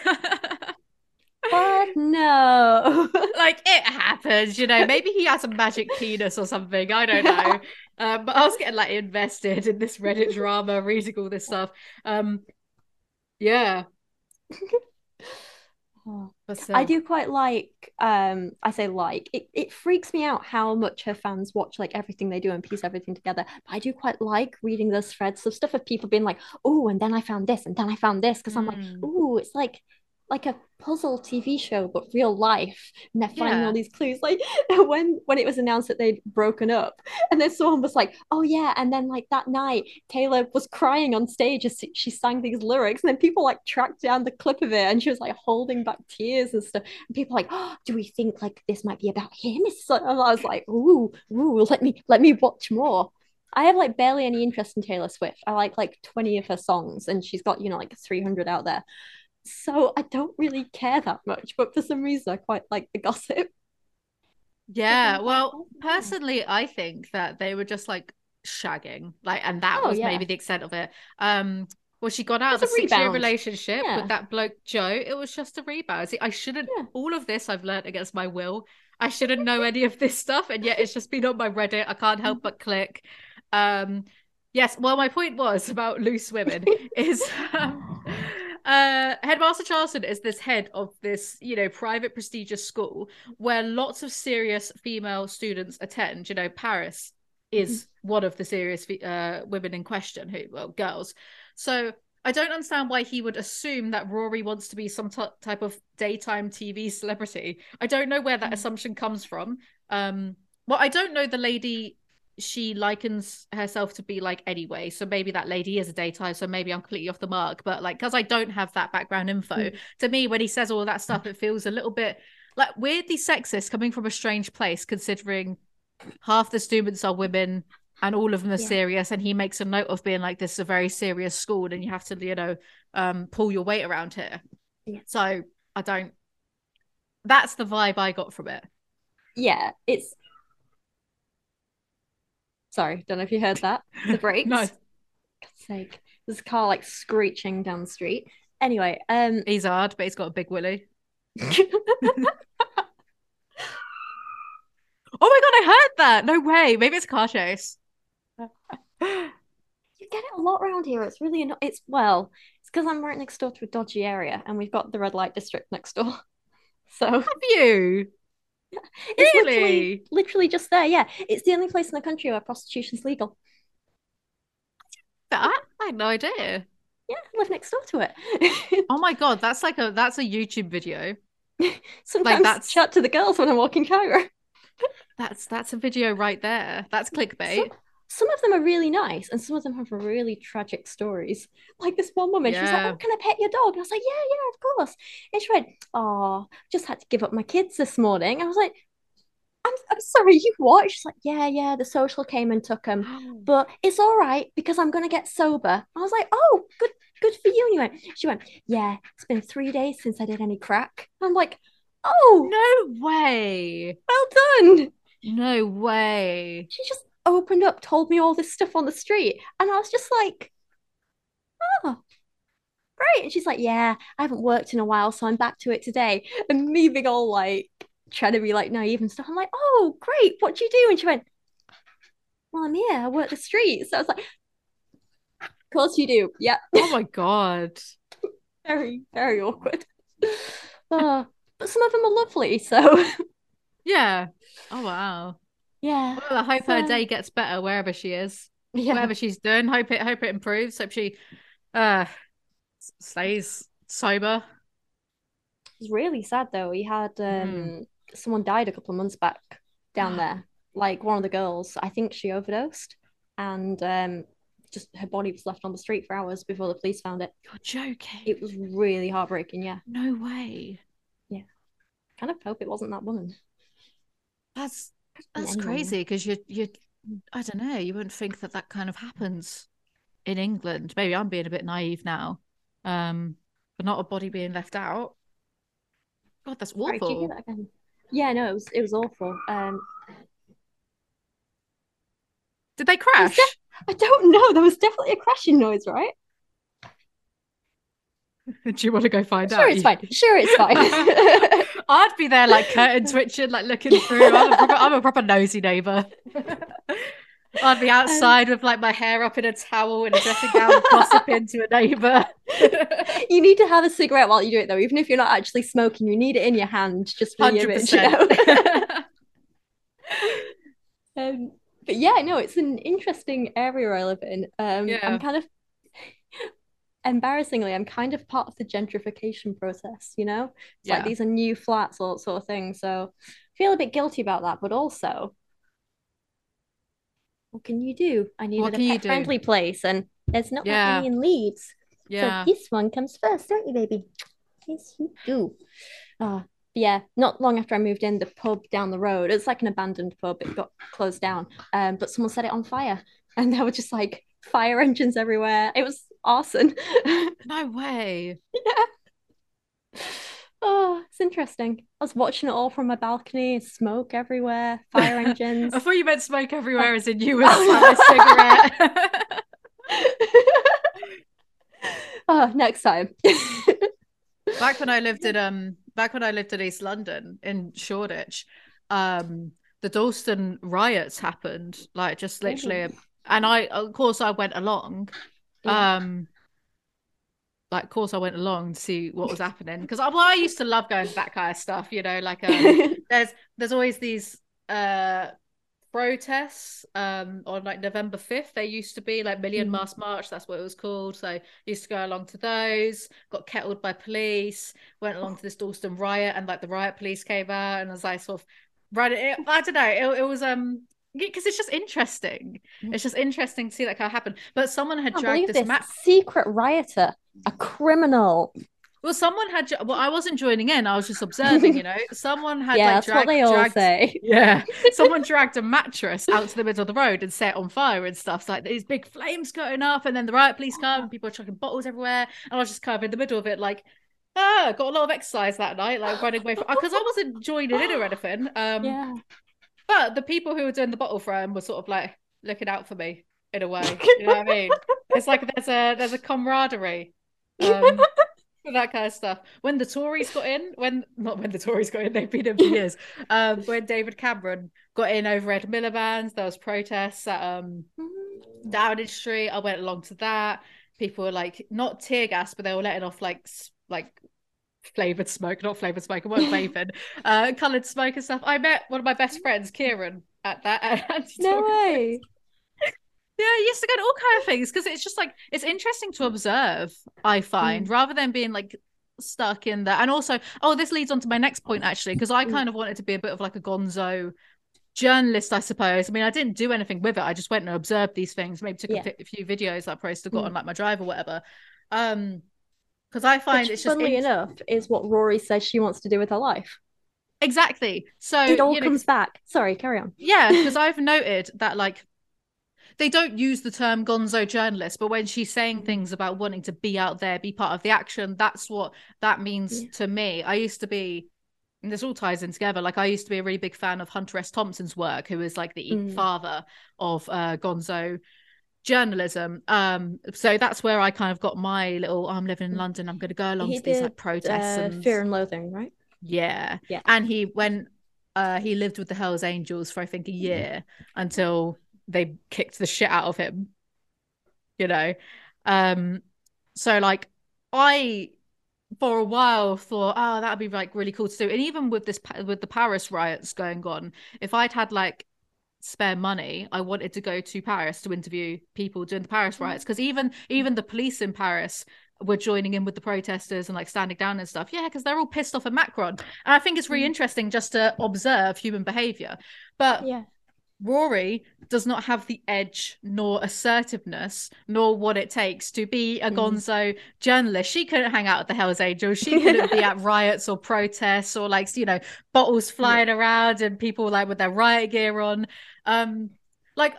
But no. like it happens, you know. Maybe he has a magic penis or something. I don't know. [LAUGHS] Um, but I was getting like invested in this Reddit [LAUGHS] drama, reading all this stuff. Um, yeah, [LAUGHS] Oh. I do quite like um I say like it, it freaks me out how much her fans watch like everything they do and piece everything together. But I do quite like reading those threads of stuff of people being like, oh, and then I found this and then I found this because I'm like, Mm. oh, it's like like a puzzle TV show but real life. And they're finding Yeah. all these clues. Like [LAUGHS] when when it was announced that they'd broken up, and then someone was like, oh yeah, and then like that night Taylor was crying on stage as she sang these lyrics, and then people like tracked down the clip of it, and she was like holding back tears and stuff. And people like, oh, do we think like this might be about him? Like, and I was like, ooh, ooh, let me let me watch more. I have like barely any interest in Taylor Swift. I like like 20 of her songs, and she's got, you know, like 300 out there. So I don't really care that much, but for some reason I quite like the gossip. Yeah, well, personally, I think that they were just like shagging, like, and that Oh, was yeah. maybe the extent of it. Um, well, she got out of a six-year relationship Yeah. with that bloke Joe. It was just a rebound. See, I shouldn't. Yeah. All of this I've learned against my will. I shouldn't know any of this stuff, and yet it's just been on my Reddit. I can't help but click. Um, yes. Well, my point was about loose women [LAUGHS] is. Um, uh headmaster charleston is this head of this you know private prestigious school where lots of serious female students attend. You know paris is one of the serious uh women in question who well girls. So i don't understand why he would assume that rory wants to be some t- type of daytime tv celebrity. I don't know where that Mm. assumption comes from. Um well i don't know the lady she likens herself to be like anyway so maybe that lady is a daytime so maybe i'm completely off the mark but like because i don't have that background info Mm. to me when he says all that stuff it feels a little bit like weirdly sexist coming from a strange place considering half the students are women and all of them are Yeah. serious and he makes a note of being like this is a very serious school and you have to you know um pull your weight around here Yeah. so i don't that's the vibe i got from it Yeah, it's sorry, don't know if you heard that. The [LAUGHS] brakes. no God's sake. There's a car like screeching down the street. Anyway, um he's hard but he's got a big willy [LAUGHS] Oh my god, I heard that. No way. Maybe it's a car chase. You get it a lot around here. It's really anno- it's well, it's because I'm right next door to a dodgy area and we've got the red light district next door. [LAUGHS] So Have you? [LAUGHS] it's Really? literally literally just there. Yeah. It's the only place in the country where prostitution's legal. That I had no idea. Yeah, I live next door to it. [LAUGHS] Oh my god, that's like a that's a YouTube video. [LAUGHS] Sometimes that's- chat to the girls when I'm walking Cairo. That's that's a video right there. That's clickbait. Some of them are really nice, and some of them have really tragic stories. Like this one woman, she was like, "Oh, can I pet your dog?" And I was like, "Yeah, yeah, of course." And she went, "Oh, just had to give up my kids this morning." I was like, "I'm, I'm sorry, you what?" She's like, "Yeah, yeah, the social came and took them, [GASPS] but it's all right because I'm gonna get sober." I was like, "Oh, good, good for you." And you went, she went, "Yeah, it's been three days since I did any crack." I'm like, "Oh, No way. well done." No way. she just opened up, told me all this stuff on the street, and I was just like, oh, great. And she's like, yeah, I haven't worked in a while, so I'm back to it today. And me being all like, trying to be like naive and stuff. I'm like, oh, great. What do you do? And she went, well, I'm here. I work the streets. So I was like, of course you do. Yeah, Oh my god. [LAUGHS] very, very awkward. [LAUGHS] Oh, but some of them are lovely. So Yeah. Oh wow. Yeah, Well, I hope her day gets better wherever she is. yeah. Whatever she's doing. Hope it hope it improves. Hope she uh stays sober. It's really sad though. He had um Mhm. someone died a couple of months back down [GASPS] there. Like one of the girls, I think she overdosed and um just her body was left on the street for hours before the police found it. You're joking. It was really heartbreaking, yeah. No way. Yeah. Kind of hope it wasn't that woman. That's Could have been that's crazy because you you I don't know. You wouldn't think that that kind of happens in England. Maybe I'm being a bit naive now. Um, but not a body being left out. God, that's Sorry, awful. that? Yeah, no, it was it was awful. Um Did they crash? def- I don't know. There was definitely a crashing noise, right? [LAUGHS] Do you want to go find Sure, out? Sure, it's fine. Sure, it's [LAUGHS] fine. [LAUGHS] I'd be there like curtain twitching, [LAUGHS] like looking through. I'm a proper, I'm a proper nosy neighbour. I'd be outside with like my hair up in a towel and a dressing gown, gossiping to a neighbour. [LAUGHS] you need to have a cigarette while you do it though, even if you're not actually smoking, you need it in your hand just for the image, you know? [LAUGHS] Um, but yeah, no, it's an interesting area I live in. Um, Yeah. I'm kind of embarrassingly, I'm kind of part of the gentrification process, you know? It's Yeah. like these are new flats, all sort of thing. So I feel a bit guilty about that, but also, what can you do? I needed a pet friendly place, and there's not Yeah. many in Leeds. Yeah. So this one comes first, don't you, baby? Yes, you do. Ah, yeah, not long after I moved in, the pub down the road, it's like an abandoned pub, it got closed down. Um, but someone set it on fire [LAUGHS] and there were just like fire engines everywhere. It was arson. [LAUGHS] No way. yeah. Oh, it's interesting. I was watching it all from my balcony, smoke everywhere, fire [LAUGHS] engines. I thought you meant smoke everywhere, as in you [LAUGHS] were smoking a cigarette. Oh, next time. back when I lived in um back when I lived in East London in Shoreditch, um the Dalston riots happened like just literally and I of course I went along. Yeah. Um like of course I went along to see what was happening because I, well, I used to love going to that kind of stuff, you know, like um [LAUGHS] there's there's always these uh protests um on like November 5th there used to be like million Mhm. mass march that's what it was called so used to go along to those got kettled by police went along to this Dalston riot and like the riot police came out and as I sort of right it, I don't know it, it was um because it's just interesting it's just interesting to see that kind of happen but someone had dragged this this map secret rioter, a criminal. well someone had well I wasn't joining in I was just observing you know [LAUGHS] someone had yeah, like that's what dragged, they all dragged say. [LAUGHS] Yeah, [LAUGHS] someone dragged a mattress out to the middle of the road and set it on fire and stuff. So, like these big flames going up, and then the riot police come, and people are chucking bottles everywhere. And I was just kind of in the middle of it, like, ah, got a lot of exercise that night, like running away from because I wasn't joining in or [GASPS] anything. Um, Yeah. But the people who were doing the bottle throwing were sort of like looking out for me in a way. You know what I mean? [LAUGHS] It's like there's a there's a camaraderie. [LAUGHS] Um, for that kind of stuff. When the Tories got in, when not when the Tories got in, they've been in for years. Um, when David Cameron got in over Ed Miliband, there was protests at um Downing Street. I went along to that. People were like not tear gas, but they were letting off like like flavored smoke, not flavored smoke. It wasn't [LAUGHS] vaping, uh, colored smoke and stuff. I met one of my best friends, Kieran, at that. [LAUGHS] At No way. [LAUGHS] yeah, I used to go to all kind of things because it's just like it's interesting to observe. I find rather than being like stuck in that, and also, oh, this leads on to my next point actually because I Mm. kind of wanted to be a bit of like a Gonzo journalist, I suppose. I mean, I didn't do anything with it. I just went and observed these things. Maybe took a Yeah. a, few videos that I probably still got Mm. on like my drive or whatever. Um, because I find Which, it's just funnily enough, is what Rory says she wants to do with her life. exactly. So it all you know, comes back. Sorry, carry on. Yeah, because [LAUGHS] I've noted that like they don't use the term gonzo journalist, but when she's saying things about wanting to be out there, be part of the action, that's what that means Yeah. to me. I used to be and this all ties in together. Like I used to be a really big fan of Hunter S. Thompson's work, who is like the Mm. father of uh gonzo journalism. Um, so that's where I kind of got my little oh, I'm living in Mm. London, I'm gonna go along He to these did, like protests Uh, and Fear and Loathing, right? yeah. Yeah. And he went uh he lived with the Hells Angels for I think a year until they kicked the shit out of him. You know. Um so like I for a while thought oh that'd be like really cool to do and even with this with the Paris riots going on if I'd had like spare money I wanted to go to Paris to interview people during the Paris riots because even even the police in Paris were joining in with the protesters and like standing down and stuff yeah because they're all pissed off at Macron and I think it's really Mm. interesting just to observe human behavior but Yeah. Rory does not have the edge nor assertiveness nor what it takes to be a Mhm. gonzo journalist. She couldn't hang out at the Hells Angels. She [LAUGHS] couldn't be at riots or protests or like, you know, bottles flying around and people like with their riot gear on. Um, like,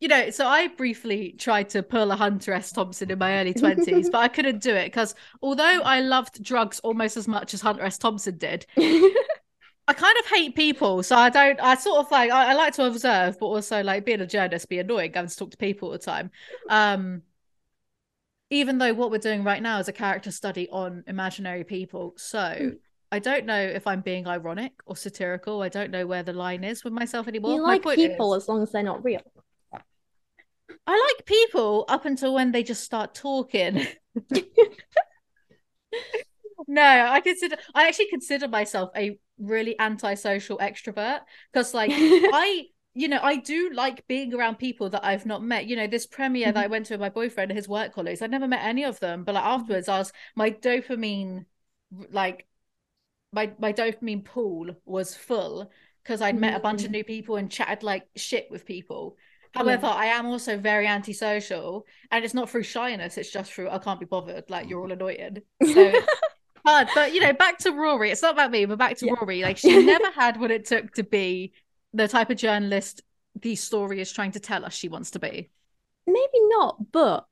you know, so I briefly tried to pull a Hunter S. Thompson in my early [LAUGHS] 20s, but I couldn't do it because although I loved drugs almost as much as Hunter S. Thompson did, [LAUGHS] I kind of hate people, so I don't. I sort of like I, I like to observe, but also like being a journalist, be annoying, having to talk to people all the time. Um, even though what we're doing right now is a character study on imaginary people, so Mm. I don't know if I'm being ironic or satirical. I don't know where the line is with myself anymore. you My like people is, as long as they're not real. I like people up until when they just start talking. [LAUGHS] No, I consider I actually consider myself a really antisocial extrovert because like [LAUGHS] I you know I do like being around people that I've not met. You know, this premiere that I mm-hmm. went to with my boyfriend and his work colleagues, I never met any of them, but like afterwards I was my dopamine like my my dopamine pool was full because I'd met a bunch of mm. new people and chatted like shit with people. However, I am also very antisocial, and it's not through shyness; it's just through I can't be bothered. Like you're all mm. annoying, [LAUGHS] so hard. But you know, back to Rory. It's not about me, but back to Yeah. Rory. Like she [LAUGHS] never had what it took to be the type of journalist the story is trying to tell us she wants to be. Maybe not, but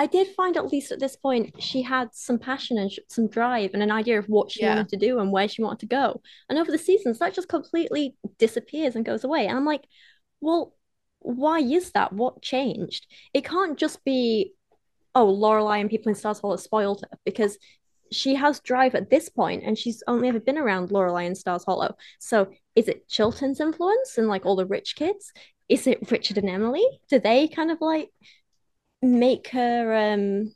I did find at least at this point she had some passion and sh- some drive and an idea of what she Yeah. wanted to do and where she wanted to go. And over the seasons, that just completely disappears and goes away. And I'm like, well, why is that? What changed? It can't just be, oh, Lorelai and people in Stars Hollow spoiled her because she has drive at this point and she's only ever been around Lorelai and Stars Hollow. So is it Chilton's influence and like all the rich kids? Is it Richard and Emily? Do they kind of like make her um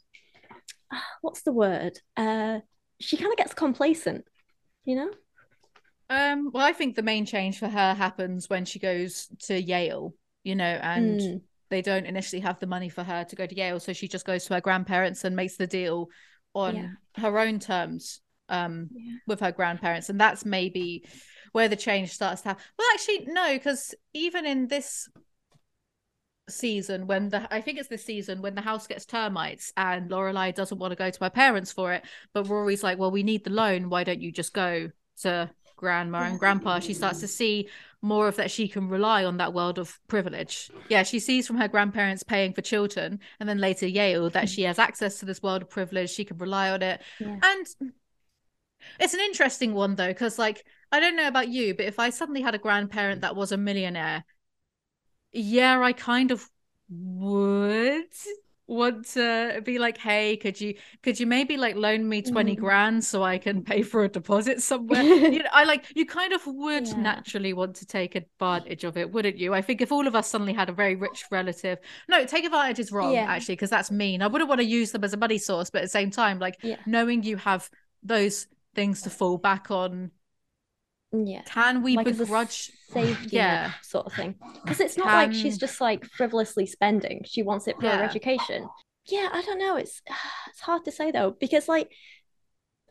[SIGHS] what's the word? Uh she kind of gets complacent, you know? Um, well, I think the main change for her happens when she goes to Yale, you know, and Mm, they don't initially have the money for her to go to Yale, so she just goes to her grandparents and makes the deal on Yeah. her own terms um yeah. with her grandparents and that's maybe where the change starts to happen. Well, actually no, because even in this season when the I think it's this season when the house gets termites and Lorelai doesn't want to go to her parents for it, but Rory's like, "Well, we need the loan. Why don't you just go to grandma and grandpa?" She starts to see more of that she can rely on that world of privilege. Yeah, she sees from her grandparents paying for Chilton and then later Yale that she has access to this world of privilege. She can rely on it. Yeah. And it's an interesting one though, because like I don't know about you, but if I suddenly had a grandparent that was a millionaire, yeah, I kind of would. want to be like, hey, could you could you maybe like loan me 20 Mm. grand so I can pay for a deposit somewhere? you [LAUGHS] know, I like you kind of would Yeah. naturally want to take advantage of it, wouldn't you? I think if all of us suddenly had a very rich relative, no, take advantage is wrong, Yeah. actually, because that's mean. I wouldn't want to use them as a money source, but at the same time, like Yeah. knowing you have those things to fall back on, Yeah. can we like begrudge? safety Yeah. sort of thing. Because it's not like she's just like frivolously spending. She wants it for her education. Yeah, I don't know. It's [SIGHS] it's hard to say though because like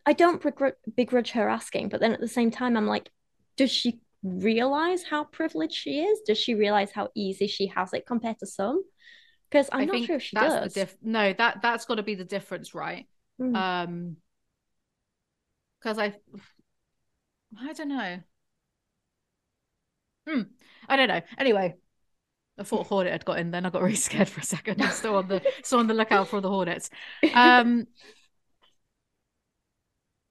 I don't begr- begrudge her asking, but then at the same time I'm like, does she realize how privileged she is? Does she realize how easy she has it compared to some? Because I'm I not sure if she that's does. diff. No, that that's got to be the difference, right? Mm. Um, because I, I don't know. Hmm, I don't know. Anyway, I thought Hornet had got in. Then I got really [LAUGHS] scared for a second. I'm still on the still on the lookout for the Hornets. Um,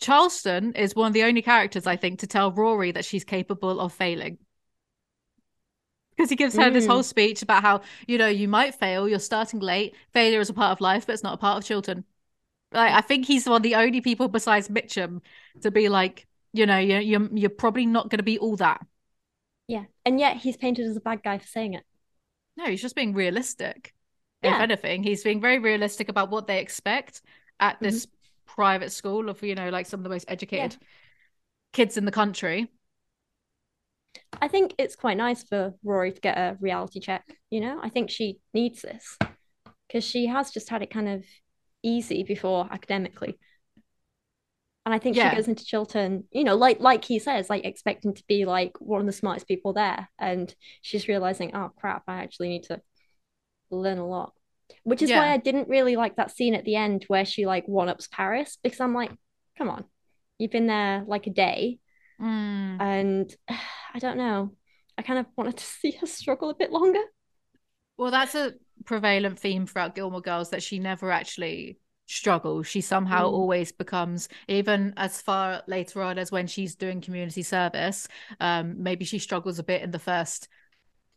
Charleston is one of the only characters I think to tell Rory that she's capable of failing. Because he gives her this Mm. whole speech about how, you know, you might fail, you're starting late. Failure is a part of life, but it's not a part of Chilton. Like, I think he's one of the only people besides Mitchum to be like, you know, you're you're, you're probably not going to be all that. yeah, and yet he's painted as a bad guy for saying it. No, he's just being realistic. If anything, he's being very realistic about what they expect at Mm-hmm. this private school of, you know, like some of the most educated kids in the country. I think it's quite nice for Rory to get a reality check, you know? I think she needs this because she has just had it kind of easy before academically. And I think Yeah. she goes into Chilton, you know, like like he says, like expecting to be like one of the smartest people there. And she's realizing, oh crap, I actually need to learn a lot. Which is why I didn't really like that scene at the end where she like one-ups Paris because I'm like, come on, you've been there like a day Mm. and [SIGHS] I don't know. I kind of wanted to [LAUGHS] see her struggle a bit longer. Well, that's a prevalent theme throughout Gilmore Girls that she never actually struggles. She somehow Mm. always becomes, even as far later on as when she's doing community service. Um, maybe she struggles a bit in the first,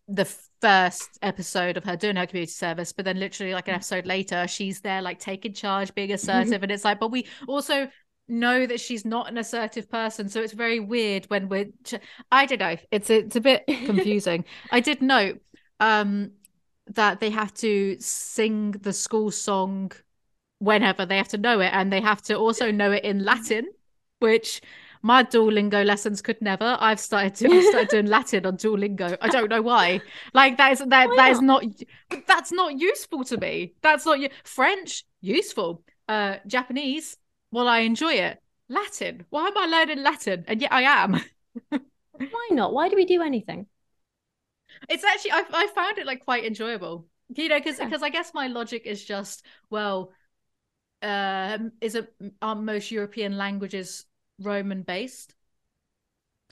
the first episode of her doing her community service, but then literally like an Mm. episode later, she's there like taking charge, being assertive, and it's like, but we also know that she's not an assertive person so it's very weird when we're ch- i don't know it's a, it's a bit [LAUGHS] confusing i did note um that they have to sing the school song whenever they have to know it and they have to also know it in latin which my duolingo lessons could never. I've started to i started doing [LAUGHS] latin on duolingo. I don't know why. Like that is that Why that is not that's not useful to me. That's not french useful. Uh japanese well i enjoy it. Latin why am i learning latin? And yet i am. [LAUGHS] Why not? Why do we do anything? It's actually I I found it like quite enjoyable. You know, because Yeah. because I guess my logic is just well, um, is it are most European languages Roman based?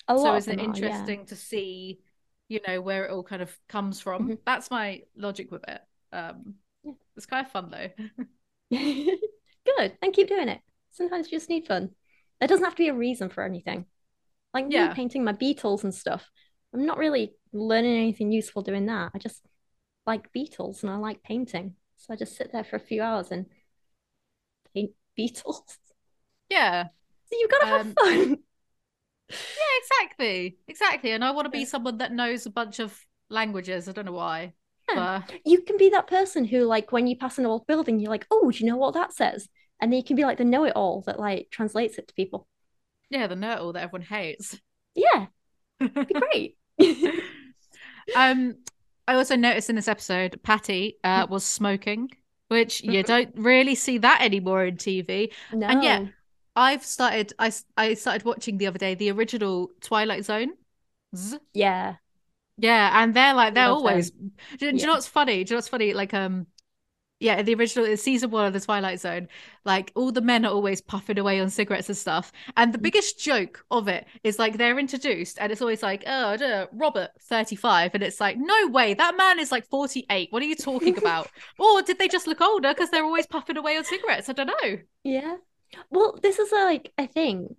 A So is it them are, yeah. interesting to see, you know, where it all kind of comes from? Mhm. That's my logic with it. Um, Yeah. it's kind of fun though. [LAUGHS] Good. And keep doing it. Sometimes you just need fun. There doesn't have to be a reason for anything. Like me painting my beetles and stuff. I'm not really learning anything useful doing that. I just like beetles and I like painting. So I just sit there for a few hours and paint beetles. Yeah, So you've got to have Um, fun. yeah, exactly, exactly. And I want to be someone that knows a bunch of languages. I don't know why, Yeah. but You can be that person who, like, when you pass an old building, you're like, oh, do you know what that says? And then you can be like the know-it-all that like translates it to people. yeah, the know it all that everyone hates. Yeah, it'd [LAUGHS] be great. Um, I also noticed in this episode, Patty uh, was smoking, which you [LAUGHS] don't really see that anymore in TV. No. And yet, I've started. I I started watching the other day the original Twilight Zone. Z- yeah. Yeah, and they're like they're Love always. Do, do you know what's funny? Do you know what's funny? Like um, yeah, the original it's season one of the Twilight Zone. Like all the men are always puffing away on cigarettes and stuff. And the Mm. biggest joke of it is like they're introduced, and it's always like, oh, Robert, thirty-five, and it's like, no way, that man is like forty-eight. What are you talking about? [LAUGHS] or did they just look older because they're always puffing away on cigarettes? I don't know. Yeah. Well, this is like a thing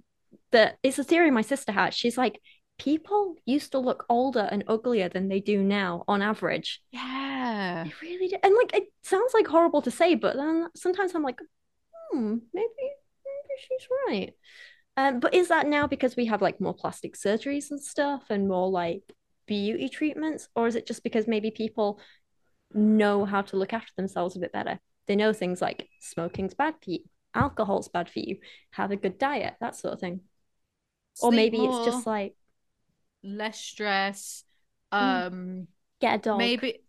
that it's a theory my sister has. She's like, people used to look older and uglier than they do now on average. Yeah. They really did. And like it sounds like horrible to say, but then sometimes I'm like, hmm, maybe maybe she's right. Um, but is that now because we have like more plastic surgeries and stuff and more like beauty treatments, or is it just because maybe people know how to look after themselves a bit better? They know things like smoking's bad for you, alcohol's bad for you, have a good diet, that sort of thing. Or Sleep maybe it's just like less stress. Mm. Um get a dog. maybe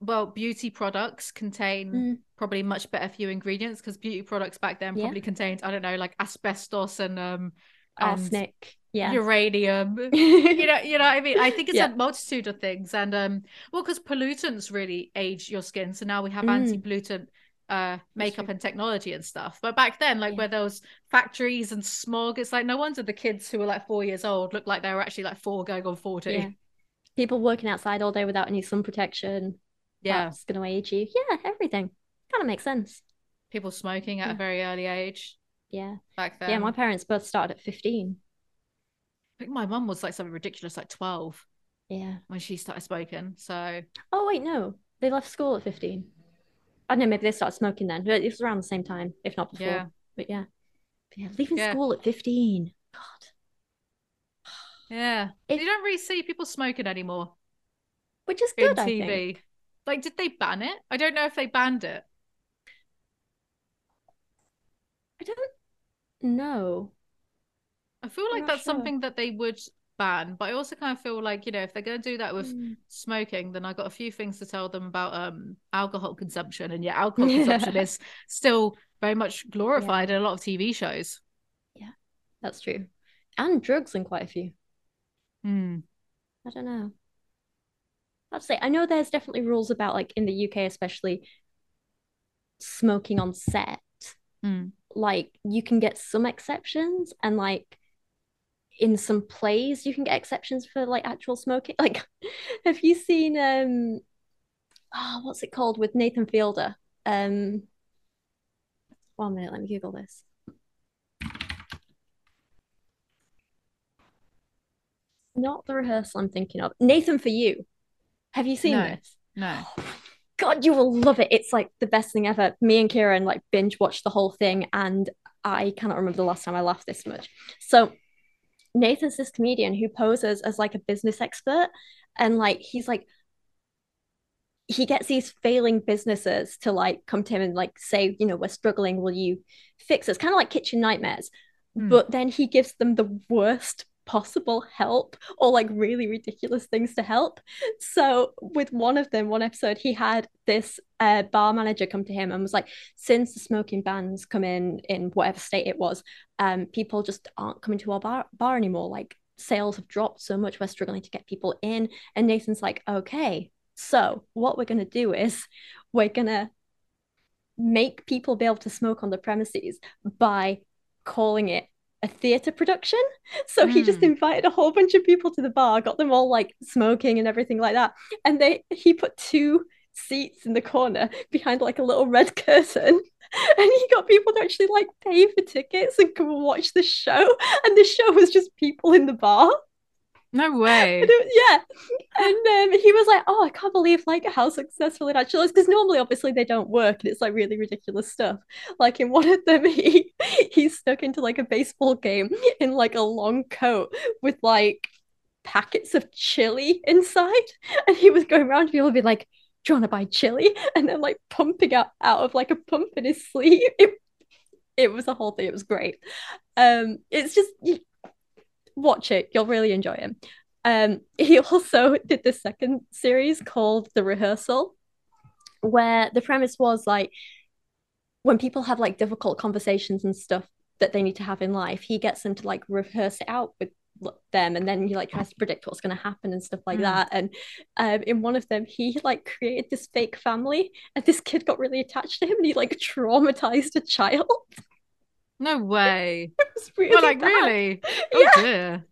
well, beauty products contain Mm. probably much better few ingredients because beauty products back then Yeah. probably contained, I don't know, like asbestos and um and arsenic. Yeah. uranium. [LAUGHS] you know, you know what I mean? I think it's Yeah. a multitude of things. And um well, because pollutants really age your skin. So now we have Mm. anti-pollutant uh makeup and technology and stuff. But back then, like Yeah. where there was factories and smog, it's like no wonder the kids who were like four years old looked like they were actually like four going on 40. Yeah. People working outside all day without any sun protection. Yeah. it's gonna age you. Yeah, everything. Kind of makes sense. People smoking at a very early age Yeah. back then. Yeah, my parents both started at 15. I think my mum was like something ridiculous, like 12 Yeah. when she started smoking. So Oh wait, no. They left school at 15. I don't know, maybe they started smoking then. It was around the same time, if not before. yeah. But yeah. But yeah, leaving Yeah. school at 15. God. Yeah. You don't really see people smoking anymore. Which is good, I TV. think. Like, did they ban it? I don't know if they banned it. I don't know. I feel I'm like that's sure. something that they would ban, but I also kind of feel like, you know, if they're going to do that with Mm. smoking, then I got a few things to tell them about um alcohol consumption. And yeah, [LAUGHS] alcohol consumption is still very much glorified in a lot of TV shows. Yeah, that's true. And drugs in quite a few. Hmm. I don't know. I'd say I know there's definitely rules about like in the UK especially smoking on set. Hmm. Like you can get some exceptions and like in some plays you can get exceptions for like actual smoking. [LAUGHS] Like have you seen um oh what's it called with Nathan Fielder? Um one minute, let me Google this. Not the rehearsal I'm thinking of. Nathan for You. Have you seen No. this? No. God, you will love it. It's like the best thing ever. Me and Kieran like binge watched the whole thing, and I cannot remember the last time I laughed this much. So, Nathan's this comedian who poses as like a business expert, and like he's like, he gets these failing businesses to like come to him and like say, you know, we're struggling. Will you fix it? It's Kind of like kitchen nightmares. Hmm. But then he gives them the worst possible help or like really ridiculous things to help. So with one of them, one episode, he had this uh, bar manager come to him and was like, since the smoking bans come in in whatever state it was, um, people just aren't coming to our bar, bar anymore. Like sales have dropped so much, we're struggling to get people in. And Nathan's like, okay, so what we're gonna do is we're gonna make people be able to smoke on the premises by calling it a theatre production. [LAUGHS] So he just Mm. invited a whole bunch of people to the bar, got them all like smoking and everything like that. And they he put two seats in the corner behind like a little red [LAUGHS] curtain. And he got people to actually like pay for tickets and come and watch the show. And the show was just people in the bar. No way. And [LAUGHS] it- yeah. And um, he was like, Oh, I can't believe like how successful it actually is. Because normally obviously they don't work and it's like really ridiculous stuff. Like in one of them, [LAUGHS] he he's stuck into like a baseball game in like a long coat with like packets of chili inside. And he was going around people be like, Do you want to buy chili? And then like pumping out out of like a pump in his sleeve. [LAUGHS] It, it was a whole thing. It was great. Um, it's just you, watch it. You'll really enjoy it. Um, [LAUGHS] he also did the second series called The Rehearsal, where the premise was like when people have like difficult conversations and stuff that they need to have in life, he gets them to like rehearse it out with them and then he like tries to predict what's going to happen and stuff like Mm. that and um in one of them he like created this fake family and this kid got really attached to him and he like traumatized a child [LAUGHS] No way. [LAUGHS] it was really Well, like bad. really? Yeah. Oh dear.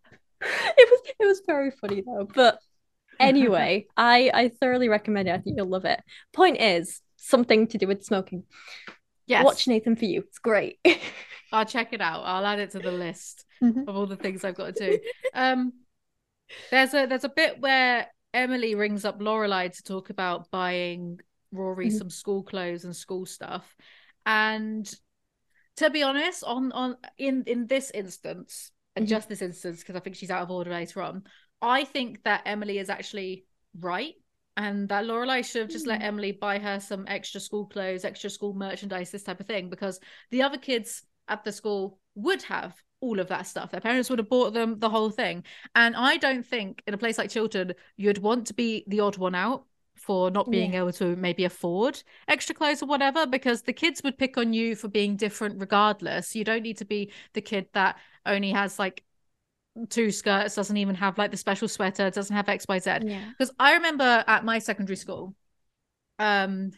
it was it was very funny though. But [LAUGHS] anyway, I I thoroughly recommend it. I think you'll love it. Point is something to do with smoking. Yes. Watch Nathan for you. It's great. [LAUGHS] I'll check it out. I'll add it to the list Mhm. of all the things I've got to do. Um, There's a there's a bit where Emily rings up Lorelai to talk about buying Rory Mhm. some school clothes and school stuff. And to be honest, on on in in this instance, and Mhm. just this instance, because I think she's out of order later on, I think that Emily is actually right. And that Lorelai should have just let Mm. Emily buy her some extra school clothes, extra school merchandise, this type of thing, because the other kids at the school would have all of that stuff. Their parents would have bought them the whole thing. And I don't think in a place like Chilton, you'd want to be the odd one out for not being Yeah. able to maybe afford extra clothes or whatever, because the kids would pick on you for being different regardless. You don't need to be the kid that only has like two skirts, doesn't even have like the special sweater, doesn't have XYZ. Yeah. Because I remember at my secondary school, um,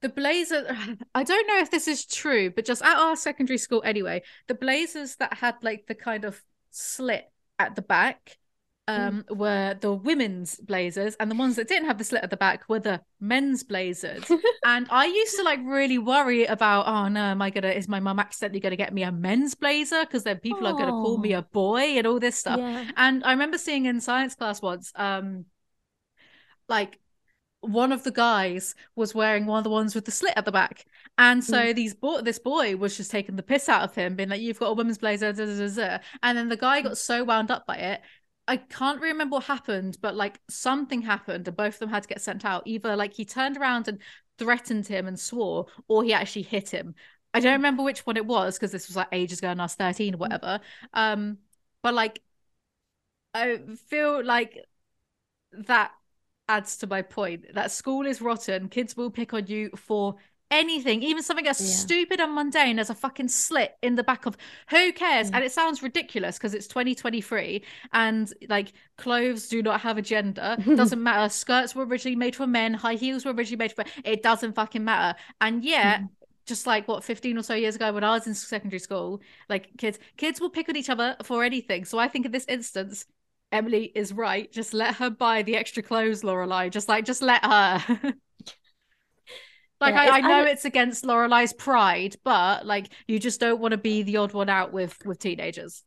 the blazer. [LAUGHS] I don't know if this is true, but just at our secondary school anyway, the blazers that had like the kind of slit at the back um were the women's blazers and the ones that didn't have the slit at the back were the men's blazers [LAUGHS] and i used to like really worry about oh no am i gonna is my mum accidentally gonna get me a men's blazer because then people are gonna call me Oh. a boy and all this stuff Yeah. and I remember seeing in science class once, um, like one of the guys was wearing one of the ones with the slit at the back, and so these boy, this boy was just taking the piss out of him, being like, "You've got a women's blazer," da, da, da, da. and then the guy got so wound up by it. I can't remember what happened, but like something happened, and both of them had to get sent out. Either like he turned around and threatened him and swore, or he actually hit him. I don't remember which one it was because this was like ages ago and I was 13 or whatever. Um, but like I feel like that adds to my point that school is rotten. Kids will pick on you for anything, even something as Yeah. stupid and mundane as a fucking slit in the back of who cares? Yeah. And it sounds ridiculous because it's 2023 and like clothes do not have a gender. [LAUGHS] Doesn't matter. Skirts were originally made for men, high heels were originally made for it doesn't fucking matter. And yet Mhm. just like what 15 or so years ago when I was in secondary school, like kids kids will pick on each other for anything. So I think in this instance, Emily is right. Just let her buy the extra clothes, Lorelai. Just like just let her. [LAUGHS] like Yeah, I, I know I- it's against Lorelai's pride, but like you just don't want to be the odd one out with with teenagers.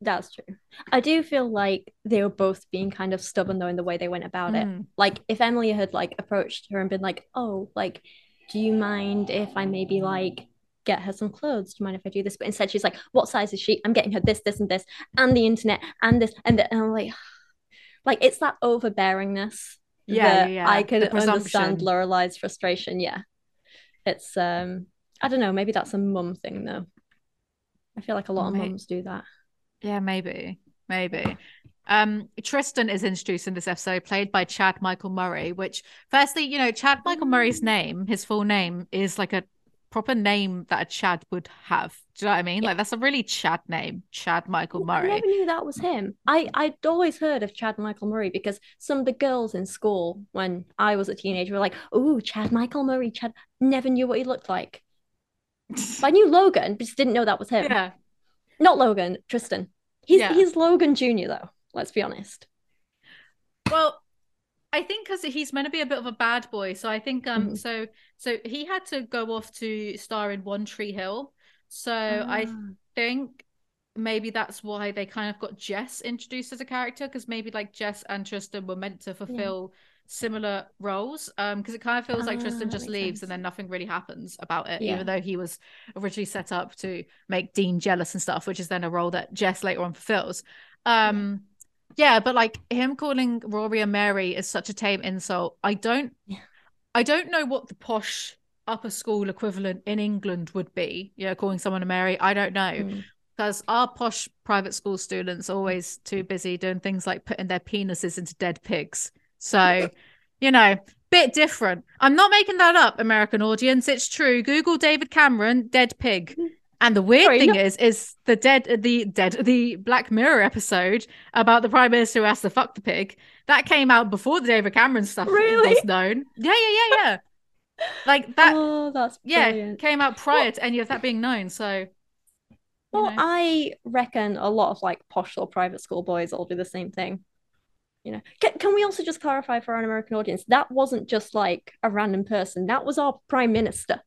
That's true. I do feel like they were both being kind of stubborn though in the way they went about it. Mm. Like if Emily had like approached her and been like, "Oh, like, do you mind if I maybe like get her some clothes? Do you mind if I do this?" But instead she's like, "What size is she? I'm getting her this, this, and this, and the internet, and this, and that." And I'm like, [SIGHS] like it's that overbearingness Yeah, that yeah. I can understand. Lorelai's frustration. Yeah, it's um, I don't know. Maybe that's a mum thing though. I feel like a lot of May- mums do that. Yeah, maybe. Maybe. Um, Tristan is introduced in this episode, played by Chad Michael Murray, which firstly, you know, Chad Michael Murray's name, his full name, is like a proper name that a Chad would have. Do you know what I mean? Yeah. Like that's a really Chad name, Chad Michael Oh, I Murray. never knew that was him. I I'd always heard of Chad Michael Murray because some of the girls in school when I was a teenager were like, "Oh, Chad Michael Murray." Chad never knew what he looked like. [LAUGHS] I knew Logan, but just didn't know that was him. Yeah. Not Logan, Tristan. He's Yeah. he's Logan Jr. though. Let's be honest. Well, I think because he's meant to be a bit of a bad boy, so I think um Mhm. so so he had to go off to star in One Tree Hill. So I Ah. think maybe that's why they kind of got Jess introduced as a character because maybe like Jess and Tristan were meant to fulfill similar roles um because it kind of feels like Ah, Tristan just leaves sense. and then nothing really happens about it Yeah. even though he was originally set up to make Dean jealous and stuff which is then a role that Jess later on fulfills um yeah but like him calling Rory and Mary is such a tame insult I don't Yeah. I don't know what the posh upper school equivalent in England would be you know calling someone a Mary I don't know Mm. because our posh private school students are always too busy doing things like putting their penises into dead pigs. So, [LAUGHS] you know, bit different. I'm not making that up, American audience. It's true. Google David Cameron, dead pig. [LAUGHS] And the weird Sorry, thing no- is, is the dead, the dead, the Black Mirror episode about the prime minister who asked to fuck the pig that came out before the David Cameron stuff Really? was known. Yeah, yeah, yeah, yeah. Like that, [LAUGHS] oh, that's yeah, brilliant. came out prior to any of that being known. So, Well, know. I reckon a lot of like posh or private school boys all do the same thing. You know, can, can we also just clarify for our American audience that wasn't just like a random person, that was our prime minister.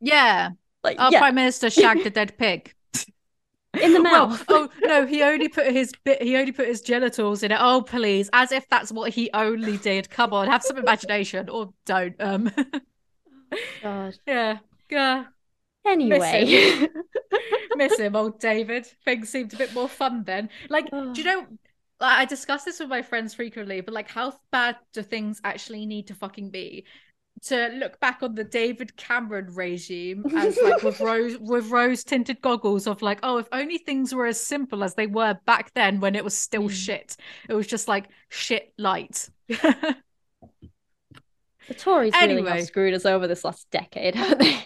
yeah, Like, Our yeah, prime minister shagged a dead pig. [LAUGHS] In the Well, mouth. oh no, he only put his bit. He only put his genitals in it. Oh please, as if that's what he only did. Come on, have some imagination, or don't. Um, [LAUGHS] God. yeah, yeah. Anyway. [LAUGHS] Miss him, old David. Things seemed a bit more fun then. Like, do you know? like, I discuss this with my friends frequently, but like, how bad do things actually need to fucking be? To look back on the David Cameron regime as like with rose [LAUGHS] with rose tinted goggles of like, oh, if only things were as simple as they were back then when it was still Mm. shit. It was just like shit light. the Tories really Anyway. have screwed us over this last decade, haven't they?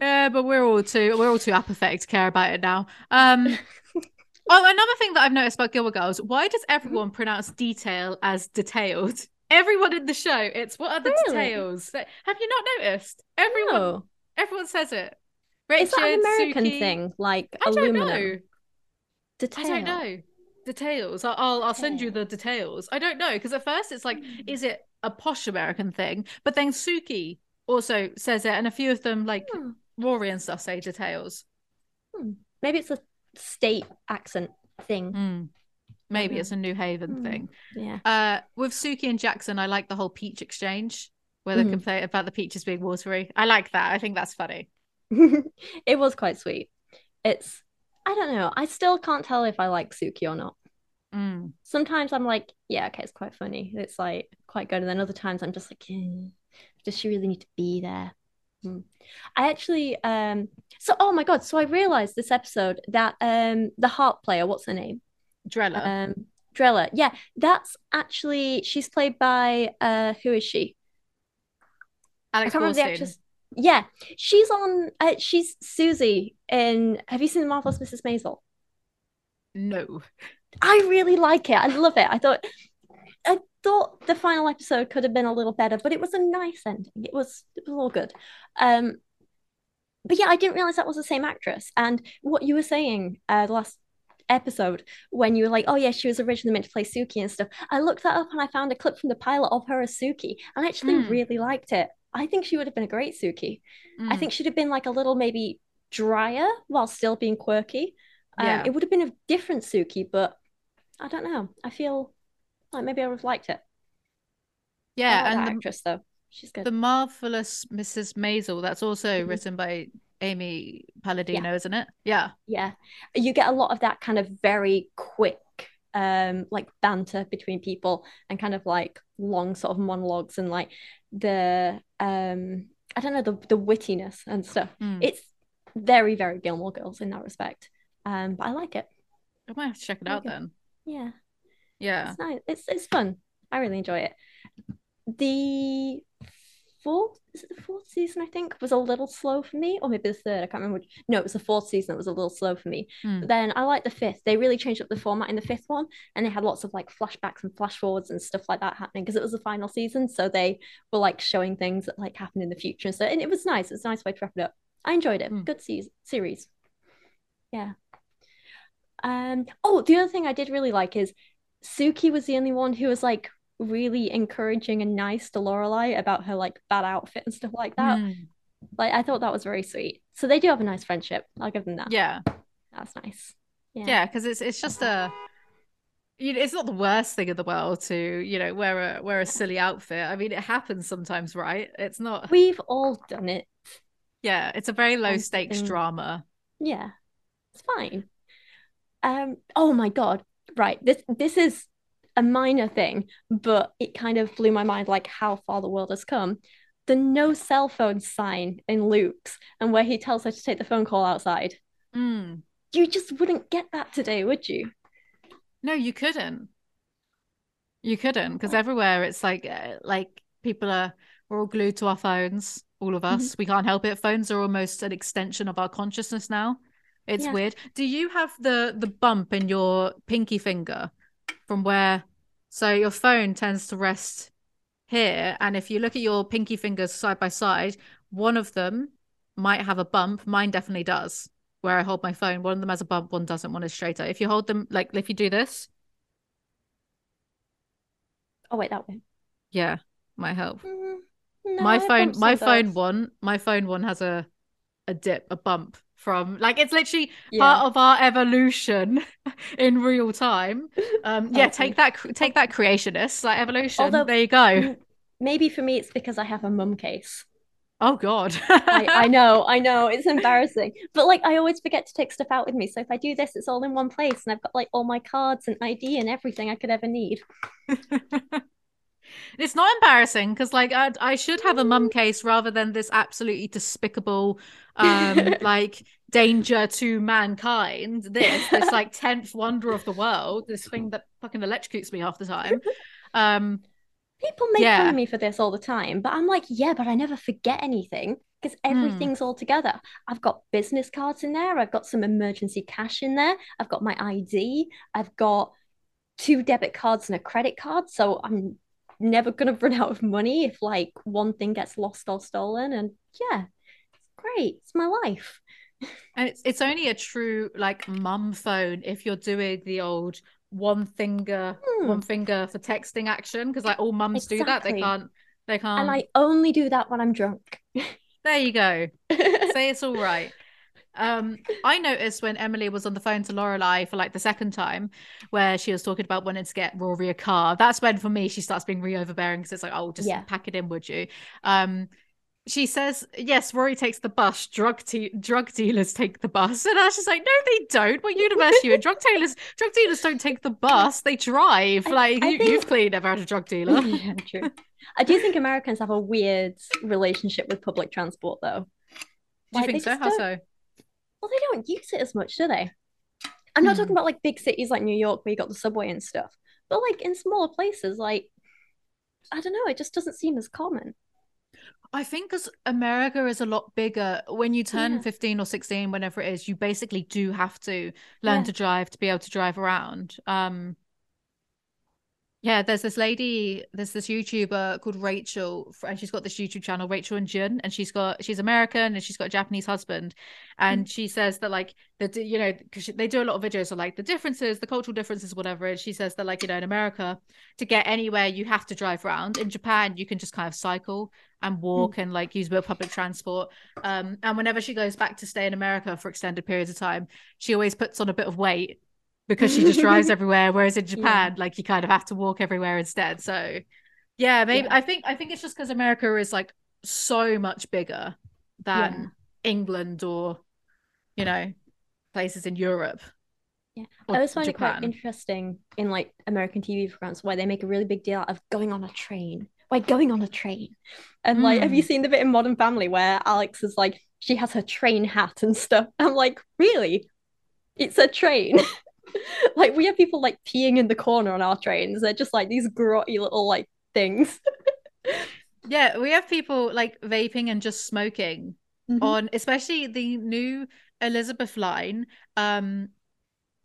Yeah, but we're all too we're all too apathetic to care about it now. Um [LAUGHS] Oh, another thing that I've noticed about Gilmore Girls, why does everyone pronounce detail as detailed? Everyone in the show, it's what are the Really? details? Have you not noticed? Everyone No. everyone says it. Is that an American Sookie- thing? Like I don't aluminum? know. Detail. I don't know. Details. I'll I'll, I'll send you the details. I don't know because at first it's like, Hmm. is it a posh American thing? But then Sookie also says it, and a few of them, like Hmm. Rory and stuff, say details. Maybe it's a state accent thing. Mm. Maybe know. it's a New Haven Mm. thing. Yeah. Uh, with Sookie and Jackson, I like the whole peach exchange where they Mhm. complain about the peaches being watery. I like that. I think that's funny. [LAUGHS] it was quite sweet. It's I don't know. I still can't tell if I like Sookie or not. Mm. Sometimes I'm like, yeah, okay, it's quite funny. It's like quite good. And then other times I'm just like, does she really need to be there? Hmm. I actually um so oh my god, so I realized this episode that um the harp player, what's her name? Drella. Um Drella. Yeah, that's actually she's played by uh who is she? I Alex can't remember the actress. Yeah, she's on. Uh, she's Susie in. Have you seen the Marvelous Mrs. Maisel? No. I really like it. I love it. I thought. I thought the final episode could have been a little better, but it was a nice ending. It was. It was all good. Um, but yeah, I didn't realize that was the same actress. And what you were saying, uh, the last episode when you were like, oh yeah, she was originally meant to play Sookie and stuff. I looked that up and I found a clip from the pilot of her as Sookie, and I actually Mm. really liked it. I think she would have been a great Sookie. I Mm. think she'd have been like a little maybe drier while still being quirky. Um, It would have been a different Sookie, but I don't know. I feel like maybe I would have liked it. Yeah, like and the, actress though, she's good. the marvelous Mrs. Maisel. That's also Mhm. written by Amy Palladino, isn't it? Yeah. Yeah, you get a lot of that kind of very quick, um, like banter between people and kind of like long sort of monologues and like the um, I don't know the the wittiness and stuff. Mm. It's very very Gilmore Girls in that respect. Um, but I like it. I might have to check it out then. Yeah. Yeah. It's nice. It's it's fun. I really enjoy it. The fourth is it the fourth season, I think, was a little slow for me, or maybe the third. I can't remember which. No, it was the fourth season that was a little slow for me. Hmm. But then I liked the fifth. They really changed up the format in the fifth one, and they had lots of like flashbacks and flash forwards and stuff like that happening because it was the final season. So they were like showing things that like happened in the future and so and it was nice. It was a nice way to wrap it up. I enjoyed it. Hmm. Good season series. Yeah. Um. Oh, the other thing I did really like is Sookie was the only one who was like really encouraging and nice to Lorelai about her like bad outfit and stuff like that. Mm. Like I thought that was very sweet. So they do have a nice friendship. I'll give them that. Yeah. That's nice. Yeah. Yeah, because it's it's just a you know, it's not the worst thing in the world to, you know, wear a wear a silly outfit. I mean, it happens sometimes, right? It's not We've all done it. yeah, it's a very low stakes drama. Yeah. It's fine. Um oh my god. Right. This this is a minor thing, but it kind of blew my mind like how far the world has come. The no cell phone sign in Luke's and where he tells her to take the phone call outside. Mm. You just wouldn't get that today, would you? No, you couldn't. You couldn't because everywhere it's like uh, like people are we're all glued to our phones, all of us. We can't help it. Phones are almost an extension of our consciousness now. It's Yeah. weird. Do you have the the bump in your pinky finger from where so your phone tends to rest here and if you look at your pinky fingers side by side, one of them might have a bump. Mine definitely does. Where I hold my phone, one of them has a bump, one doesn't, one is straighter. If you hold them like if you do this, Oh wait, that way. yeah, might help. Mm, no, my phone my phone one my phone one has a a dip a bump from like it's literally Yeah. part of our evolution [LAUGHS] in real time. Um, yeah, take that, take that, creationist like evolution. Although- there you go. Maybe for me, it's because I have a mum case. Oh God. I, I [LAUGHS] know, I know, it's embarrassing. But like, I always forget to take stuff out with me. So if I do this, it's all in one place, and I've got like all my cards and ID and everything I could ever need. [LAUGHS] it's not embarrassing because like I, I should have a mum case rather than this absolutely despicable um [LAUGHS] like danger to mankind this this like [LAUGHS] 10th wonder of the world this thing that fucking electrocutes me half the time [LAUGHS] um People make fun of me for this all the time, but I'm like, yeah, but I never forget anything because everything's all together. I've got business cards in there. I've got some emergency cash in there. I've got my ID. I've got two debit cards and a credit card. So I'm never gonna run out of money if like one thing gets lost or stolen. And yeah, it's great. It's my life. and it's, it's only a true like mum phone if you're doing the old one finger Hmm. one finger for texting action because like all mums do that they can't they can't And I only do that when I'm drunk. [LAUGHS] there you go [LAUGHS] say it's all right. Um, I noticed when Emily was on the phone to Lorelai for like the second time, where she was talking about wanting to get Rory a car. That's when, for me, she starts being re overbearing because it's like, oh, just Yeah. pack it in, would you? Um, she says, yes, Rory takes the bus. Drug te- drug dealers take the bus, and I was just like, no, they don't. What university are you in? Drug dealers, drug dealers don't take the bus. They drive. I- like I you, think- you've clearly never had a drug dealer. [LAUGHS] yeah, true. I do think Americans have a weird relationship with public transport, though. Do you Like, they think so? How so? Well, they don't use it as much, do they? I'm not Hmm. talking about like big cities like New York where you got the subway and stuff, but like in smaller places, like I don't know, it just doesn't seem as common. I think because America is a lot bigger, when you turn Yeah. 15 or 16, whenever it is, you basically do have to learn Yeah. to drive to be able to drive around. Um, yeah, there's this lady, there's this YouTuber called Rachel, and she's got this YouTube channel, Rachel and Jun, and she's got she's American and she's got a Japanese husband, and she says that like the you know because they do a lot of videos of like the differences, the cultural differences, whatever. And she says that like you know in America to get anywhere you have to drive around. In Japan, you can just kind of cycle and walk and like use public transport. Um, and whenever she goes back to stay in America for extended periods of time, she always puts on a bit of weight because she just drives [LAUGHS] everywhere. Whereas in Yeah. Japan, like you kind of have to walk everywhere instead. So yeah, maybe Yeah. I think I think it's just because America is like so much bigger than England or you know places in Europe. Yeah. I always find it quite interesting in like American TV programs why they make a really big deal out of going on a train. Like going on a train. And like, have you hmm. seen the bit in Modern Family where Alex is like, she has her train hat and stuff? I'm like, really? It's a train. [LAUGHS] [LAUGHS] like we have people like peeing in the corner on our trains. They're just like these grotty little like things. [LAUGHS] Yeah, we have people like vaping and just smoking Mhm. on especially the new Elizabeth line. Um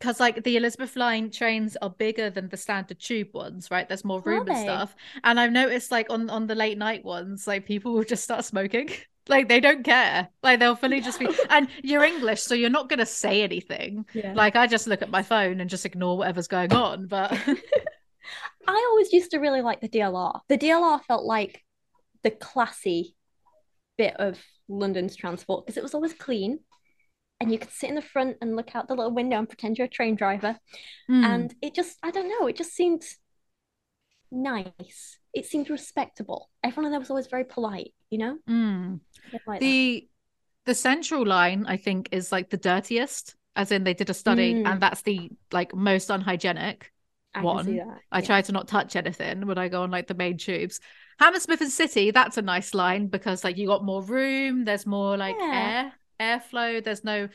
because like the Elizabeth line trains are bigger than the standard tube ones, right? There's more room and stuff. And I've noticed like on on the late night ones, like people will just start smoking. [LAUGHS] Like they don't care. Like they'll fully just be and you're [LAUGHS] English, so you're not gonna say anything. Yeah. Like I just look at my phone and just ignore whatever's going on. But [LAUGHS] I always used to really like the DLR. The DLR felt like the classy bit of London's transport because it was always clean and you could sit in the front and look out the little window and pretend you're a train driver. Hmm. And it just, I don't know, it just seemed nice. It seemed respectable. Everyone there was always very polite, you know? Stuff like that. the the central line i think is like the dirtiest as in they did a study Mm. and that's the like most unhygienic I one. i yeah. try to not touch anything when i go on like the main tubes hammersmith and city that's a nice line because like you got more room there's more like Yeah. air airflow there's no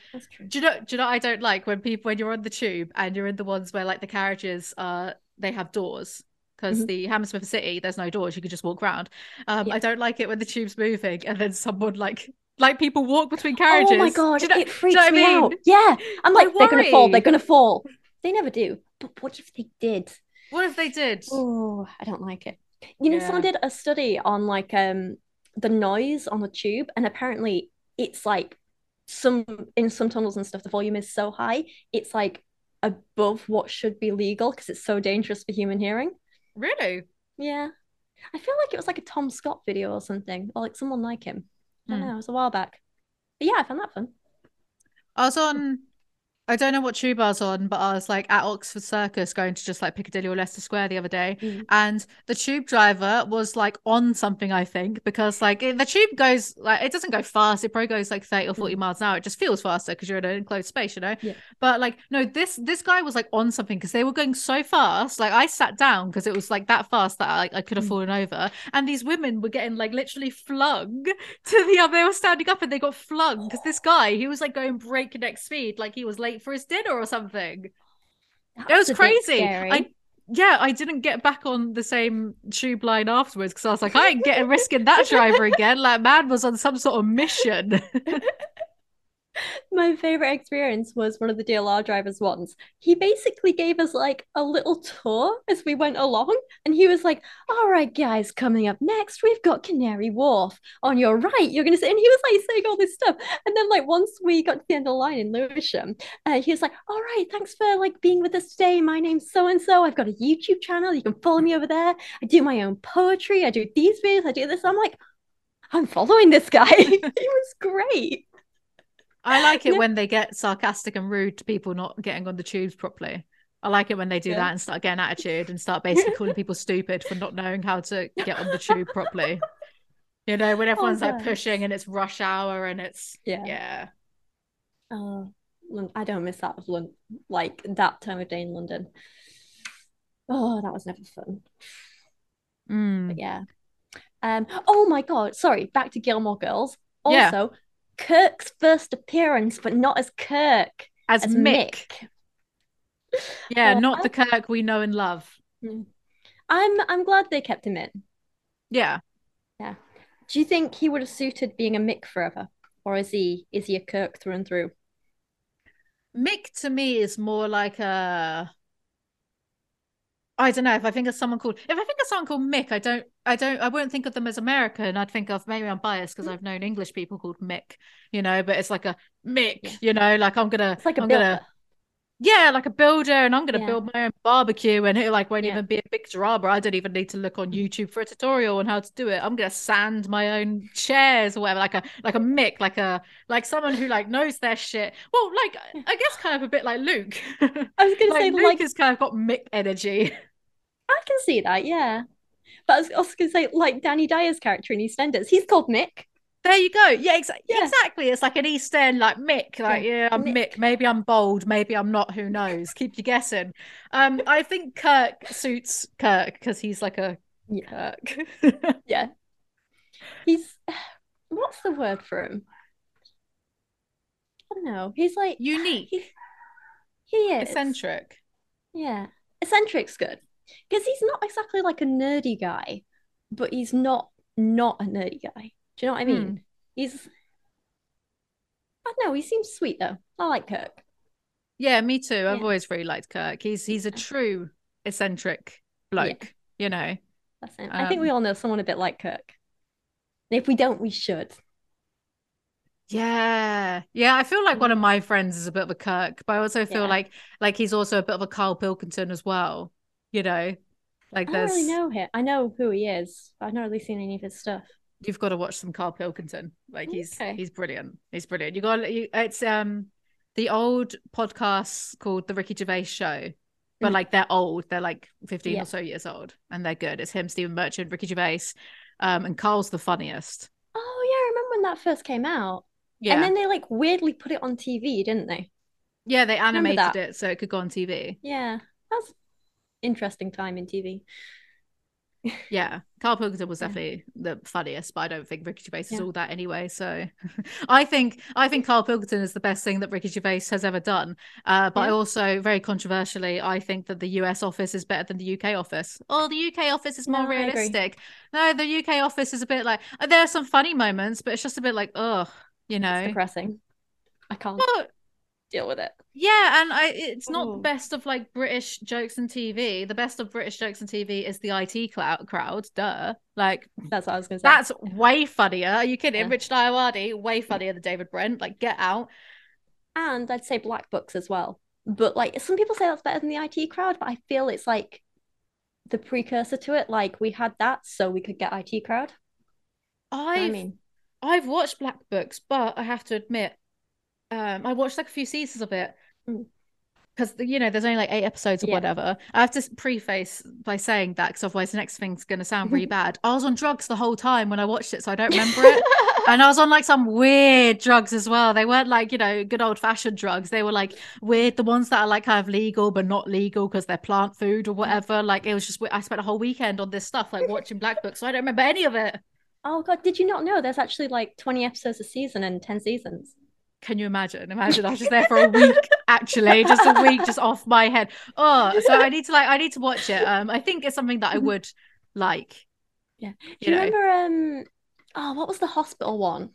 do you know do you know what i don't like when people when you're on the tube and you're in the ones where like the carriages are they have doors because Mhm. the Hammersmith City, there's no doors. You could just walk around. Um, Yeah. I don't like it when the tube's moving and then someone like like people walk between carriages. Oh my god, you know- it do you freaks know what I me mean? out. Yeah. I'm like, they're gonna fall, they're gonna fall. They never do. But what if they did? What if they did? Oh, I don't like it. You know, Yeah. someone did a study on like um the noise on the tube, and apparently it's like some in some tunnels and stuff, the volume is so high, it's like above what should be legal because it's so dangerous for human hearing. Really? Yeah. I feel like it was like a Tom Scott video or something, or like someone like him. I don't Hmm. know, it was a while back. But yeah, I found that fun. I was on. I don't know what tube I was on, but I was like at Oxford Circus going to just like Piccadilly or Leicester Square the other day. Mm. And the tube driver was like on something, I think, because like it- the tube goes like it doesn't go fast. It probably goes like 30 or 40 miles an hour. It just feels faster because you're in an enclosed space, you know? Yeah. But like, no, this this guy was like on something because they were going so fast. Like I sat down because it was like that fast that I like I could have Mm. fallen over. And these women were getting like literally flung [LAUGHS] to the other. They were standing up and they got flung because this guy, he was like going breakneck speed, like he was late for his dinner or something. It That's was a crazy. I yeah, I didn't get back on the same tube line afterwards because I was like, I ain't getting risking that driver [LAUGHS] again. Like, man was on some sort of mission. [LAUGHS] [LAUGHS] My favorite experience was one of the DLR drivers once. He basically gave us like a little tour as we went along, and he was like, "All right, guys, coming up next, we've got Canary Wharf. On your right, you're gonna see." And he was like saying all this stuff, and then like once we got to the end of the line in Lewisham, uh, he was like, "All right, thanks for like being with us today. My name's so and so. I've got a YouTube channel. You can follow me over there. I do my own poetry. I do these videos. I do this." I'm like, "I'm following this guy. [LAUGHS] he was great." I like it Yeah. when they get sarcastic and rude to people not getting on the tubes properly. I like it when they do Yeah. that and start getting attitude and start [LAUGHS] basically calling people stupid for not knowing how to get on the tube properly. You know, when [LAUGHS] everyone's like pushing and it's rush hour and it's Yeah. yeah. Oh, I don't miss that of London, like that time of day in London. Oh, that was never fun. Mm. But yeah. Um. Oh my God. Sorry. Back to Gilmore Girls. Yeah. Kirk's first appearance, but not as Kirk, As, as Mick. Mick. [LAUGHS] Yeah, Oh, not the Kirk we know and love. Mm. I'm I'm glad they kept him in. Yeah. Yeah. Do you think he would have suited being a Mick forever, or is he is he a Kirk through and through? Mick to me is more like a I don't know if I think of someone called if I think of someone called Mick, I don't I don't I wouldn't think of them as American. I'd think of maybe I'm biased because hmm. I've known English people called Mick, you know, but it's like a Mick, you know, like I'm gonna It's like a I'm builder. gonna yeah, like a builder, and I'm gonna Yeah. build my own barbecue, and it like won't Yeah. even be a big job. I don't even need to look on YouTube for a tutorial on how to do it. I'm gonna sand my own chairs or whatever, like a like a Mick, like a like someone who like knows their shit. Well, like I guess kind of a bit like Luke. I was gonna [LAUGHS] like say Luke like has kind of got Mick energy. [LAUGHS] I can see that, yeah. But I was also gonna say like Danny Dyer's character in EastEnders, he's called Mick. There you go. Yeah, exa- Yeah. exactly. It's like an East End, like Mick. Like, Yeah, yeah, I'm Mick. Mick. Maybe I'm bold. Maybe I'm not. Who knows? Keep you guessing. Um, I think Kirk suits Kirk because he's like a Yeah. Kirk. [LAUGHS] Yeah. He's [SIGHS] what's the word for him? I don't know. He's like [SIGHS] Unique, he, he is. eccentric. Yeah. Eccentric's good. Because he's not exactly like a nerdy guy, but he's not not a nerdy guy. Do you know what I mean? Hmm. He's I don't know, he seems sweet though. I like Kirk. Yeah, me too. I've Yeah. always really liked Kirk. He's he's a true eccentric bloke. You know. That's him. I think we Um, all know someone a bit like Kirk. And if we don't, we should. Yeah, yeah. I feel like one of my friends is a bit of a Kirk, but I also feel Yeah. like like he's also a bit of a Carl Pilkington as well. You know, like I don't really know him. I know who he is. but I've not really seen any of his stuff. you've got to watch some Carl Pilkington. Like he's Okay. he's brilliant. He's brilliant. You got you, it's um the old podcast called the Ricky Gervais Show, but Mm. like they're old. They're like fifteen Yeah. or so years old, and they're good. It's him, Stephen Merchant, Ricky Gervais, um, and Carl's the funniest. Oh yeah, I remember when that first came out. Yeah, And then they like weirdly put it on TV, didn't they? yeah. They animated it so it could go on TV. Yeah. That's interesting time in TV. Yeah, Carl Pilkington was Yeah. definitely the funniest, but I don't think Ricky Gervais is Yeah. all that anyway. So, [LAUGHS] I think I think Carl Pilkington is the best thing that Ricky Gervais has ever done. Uh, but I also, very controversially, I think that the US office is better than the UK office. Oh, the UK office is more No, realistic. No, the UK office is a bit like there are some funny moments, but it's just a bit like, ugh, you It's know. depressing. I can't Well, deal with it. yeah, and I it's not the Oh. best of like British jokes and TV. The best of British jokes and TV is the IT cloud crowd. Duh, like That's what I was gonna say. That's way funnier. Are you kidding? Yeah. Richard Ayoade, way funnier than David Brent. Like, get out. And I'd say Black Books as well. But like some people say that's better than the IT crowd, but I feel it's like the precursor to it. Like we had that so we could get IT crowd. You know I've I mean, I've watched Black Books, but I have to admit, Um, I watched like a few seasons of it because you know there's only like eight episodes or Yeah. whatever. I have to preface by saying that because otherwise the next thing's going to sound really [LAUGHS] bad. I was on drugs the whole time when I watched it, so I don't remember it. [LAUGHS] And I was on like some weird drugs as well. They weren't like, you know, good old fashioned drugs. They were like weird, the ones that are like kind of legal but not legal because they're plant food or whatever. Like it was just, I spent a whole weekend on this stuff, like watching Black Book. So I don't remember any of it. Oh God, did you not know there's actually like 20 episodes a season and 10 seasons? Can you imagine? Imagine I was just there for a week, actually, just a week, just off my head. Oh, so I need to like, I need to watch it. Um, I think it's something that I would like. Yeah. Do You you, know. remember um oh what was the hospital one?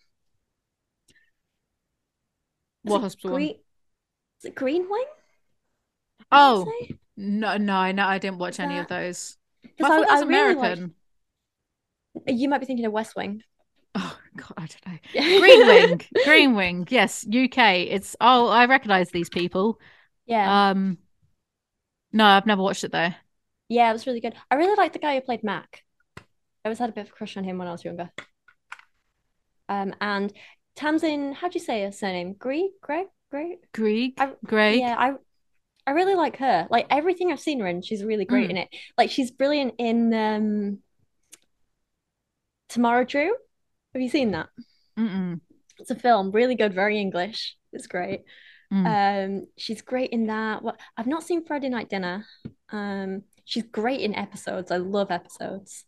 Was What it hospital one? Green... Is it Green Wing? I Oh no, no, no, I didn't watch any of those. I thought was I really American. You might be thinking of West Wing. God, [LAUGHS] I don't know. Green Wing, Green Wing, yes, UK. It's oh, I recognise these people. Yeah. Um, no, I've never watched it though. Yeah, it was really good. I really liked the guy who played Mac. I always had a bit of a crush on him when I was younger. Um, and Tamsin, how do you say her surname? Greig? Greig? Greig? Greig, I- Greig. Yeah, I I really like her. Like everything I've seen her in, she's really great Mm. in it. Like she's brilliant in um Tamara Drewe. Have you seen that? Mm-mm. It's a film, really good, very English. It's great. Mm. Um, she's great in that. What I've not seen Friday Night Dinner. Um, she's great in episodes. I love episodes.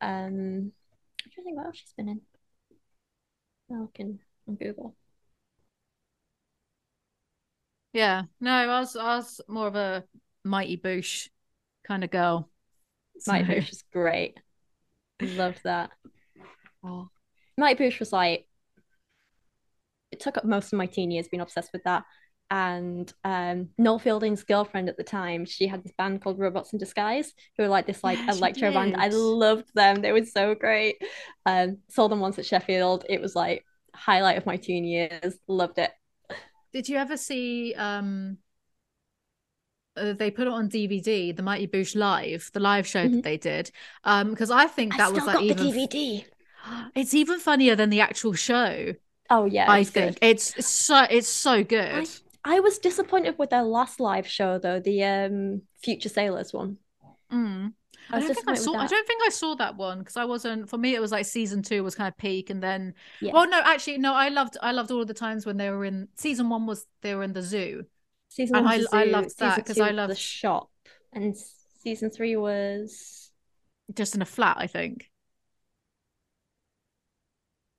Um, I'm trying to think what else she's been in. Look in on Google. Yeah, no, I was I was more of a Mighty Boosh kind of girl. Mighty So- Boosh is great. Loved that. [LAUGHS] Oh. Mighty Boosh was like it took up most of my teen years being obsessed with that. And um, Noel Fielding's girlfriend at the time, she had this band called Robots in Disguise, who were like this like Yeah, electro band. I loved them. They were so great. Um, saw them once at Sheffield. It was like highlight of my teen years. Loved it. Did you ever see um uh, they put it on DVD, the Mighty Boosh live, the live show that Mhm. they did. Um, because I think I that still was like got even the DVD. It's even funnier than the actual show. Oh yeah, I was good. think it's it's so it's so good. I was disappointed with their last live show though, the um Future Sailors one. Mm. I I don't think I saw. I that. don't think I saw that one because I wasn't. For me, it was like season two was kind of peak, and then. Yeah. Well, no, actually, no. I loved. I loved all of the times when they were in season one. Was they were in the zoo? Season And one I- the I loved that because I loved the shop, and season three was just in a flat, I think.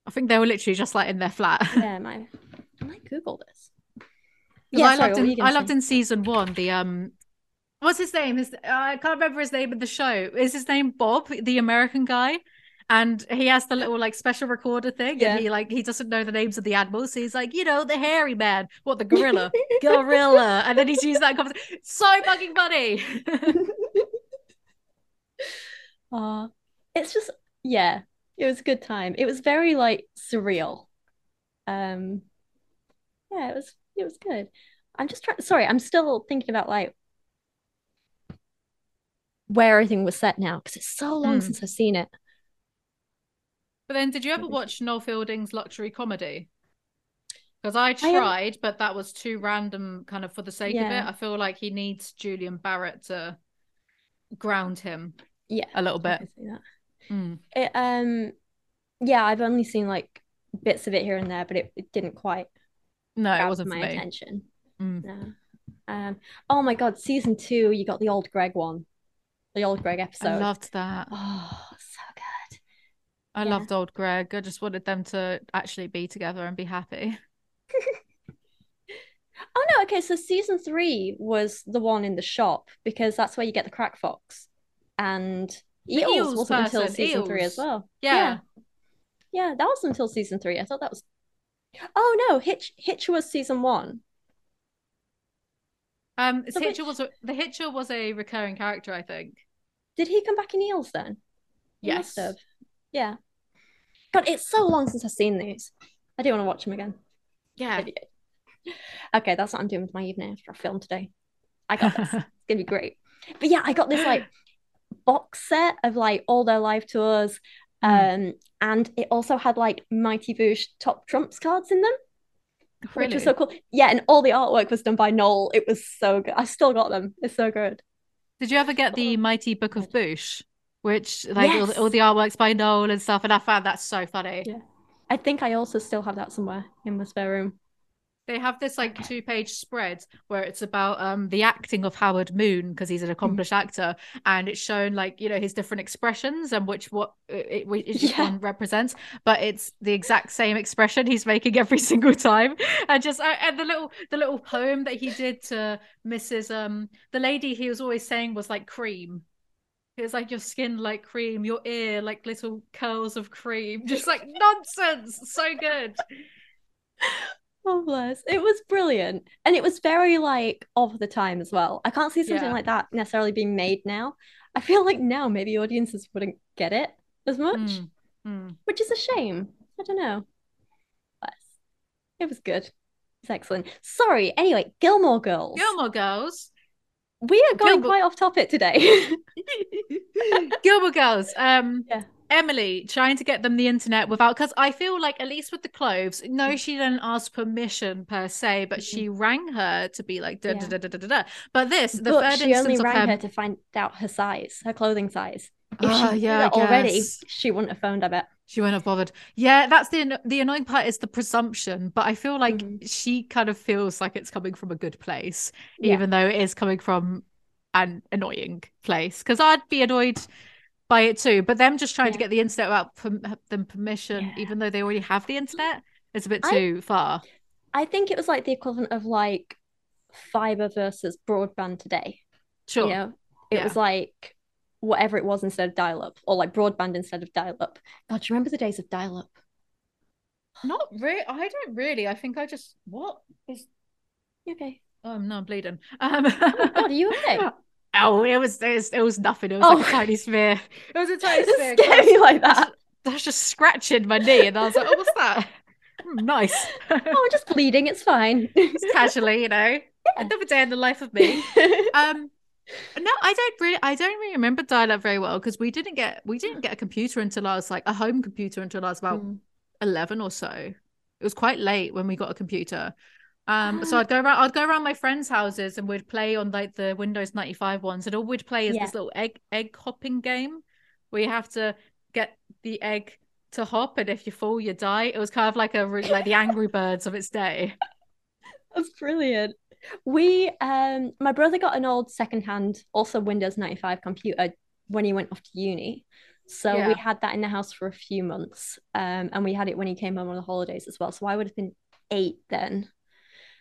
I think they were literally just like in their flat. [LAUGHS] yeah. My I might Google this. Yeah, I sorry, loved what were you in, I loved in season one the um what's his name? His I can't remember his name in the show. Is his name Bob, the American guy? And he has the little like special recorder thing, Yeah. and he like he doesn't know the names of the animals. So he's like, you know, the hairy man, what the gorilla, [LAUGHS] gorilla, and then he's used that conversation. So fucking funny. [LAUGHS] Uh, it's just yeah, it was a good time. It was very like surreal. Um, yeah, it was it was good. I'm just trying. Sorry, I'm still thinking about like where everything was set now because it's so long Mm. since I've seen it. But then, did you ever watch Noel Fielding's luxury comedy? Because I tried, but that was too random, kind of for the sake of it. I feel like he needs Julian Barratt to ground him Yeah, a little I bit. Can see that. Mm. It um, yeah, I've only seen like bits of it here and there, but it, it didn't quite No, it wasn't my attention. Mm. No. Um. Oh my God, season two, you got the old Gregg one, the old Gregg episode I loved that. Oh, so good. I yeah. loved old Gregg. I just wanted them to actually be together and be happy. [LAUGHS] Oh no, okay, so season three was the one in the shop because that's where you get the crack fox. And Eels, Eels wasn't until season three as well. Yeah. Yeah, that was until season three. I thought that was Oh no, Hitch Hitch was season one. Um, So Hitcher was a, the Hitcher was a recurring character, I think. Did he come back in Eels then? He Yes. Yeah. God, it's so long since I've seen these. I do want to watch them again. Yeah. Okay, that's what I'm doing with my evening after I film today. I got this. [LAUGHS] it's gonna be great. But yeah, I got this like box set of like all their live tours. Um, and it also had like Mighty Boosh top trumps cards in them. which was so cool. Yeah, and all the artwork was done by Noel. It was so good. I still got them. It's so good. Did you ever get the Mighty Book of Boosh, which like all, the, all the artworks by Noel and stuff? And I found that so funny. Yeah. I think I also still have that somewhere in my spare room. They have this like two page spread where it's about um the acting of Howard Moon because he's an accomplished actor and it's shown like you know his different expressions and which what it, which Yeah. one represents but it's the exact same expression he's making every [LAUGHS] single time. And just uh, and the little the little poem that he did to Mrs um the lady he was always saying was like cream. It was like your skin like cream your ear like little curls of cream. [LAUGHS] Just like nonsense so good Oh bless. It was brilliant. And it was very like of the time as well. I can't see something Yeah. like that necessarily being made now. I feel like now maybe audiences wouldn't get it as much, Mm, mm. which is a shame. I don't know. But it was good. It's excellent. Sorry. Anyway, Gilmore Girls. Gilmore Girls We are going Gilmore- quite off topic today. [LAUGHS] [LAUGHS] Gilmore Girls. Um, Yeah. Emily trying to get them the internet without because I feel like at least with the clothes, Mm. no, she didn't ask permission per se, but she rang her to be like da da da da da da. But this, the but third she only rang her, her to find out her size, her clothing size. If Ah, she yeah, already, she wouldn't have phoned, I bet. she wouldn't have bothered. Yeah, that's the the annoying part is the presumption, but I feel like Mhm. she kind of feels like it's coming from a good place, Yeah. even though it is coming from an annoying place. Because I'd be annoyed by it too. But them just trying to get the internet without perm- them permission, Yeah. even though they already have the internet, is a bit I- too far. I think it was like the equivalent of like fiber versus broadband today. Sure. You know, it Yeah. was like whatever it was instead of dial up, or like broadband instead of dial up. God, do you remember the days of dial up? [GASPS] Not really. I don't really. I think I just what is. Okay. Oh no, I'm bleeding. Um, Oh God, are you okay? [LAUGHS] oh, it was, it was it was nothing. It was Oh. like a tiny spear. It was a [LAUGHS] tiny It spear. scared me like that. That's just scratching my knee, and I was like, "Oh, what's that?" [LAUGHS] Hmm, nice. Oh, I'm just bleeding. It's fine. [LAUGHS] Just casually, you know, another day in the life of me. Um, no, I don't really, I don't really remember dial-up very well because we didn't get, we didn't get a computer until I was like a home computer until I was about Mm. eleven or so. It was quite late when we got a computer. Um, so. I'd go around, I'd go around my friends' houses and we'd play on like the Windows 95 ones, and all we'd play is Yeah. this little egg egg hopping game where you have to get the egg to hop, and if you fall, you die. It was kind of like a like the Angry Birds of its day. [LAUGHS] That's brilliant. We, um, my brother got an old secondhand, also Windows 95 computer when he went off to uni. So Yeah. we had that in the house for a few months. Um, and we had it when he came home on the holidays as well. So I would have been eight then.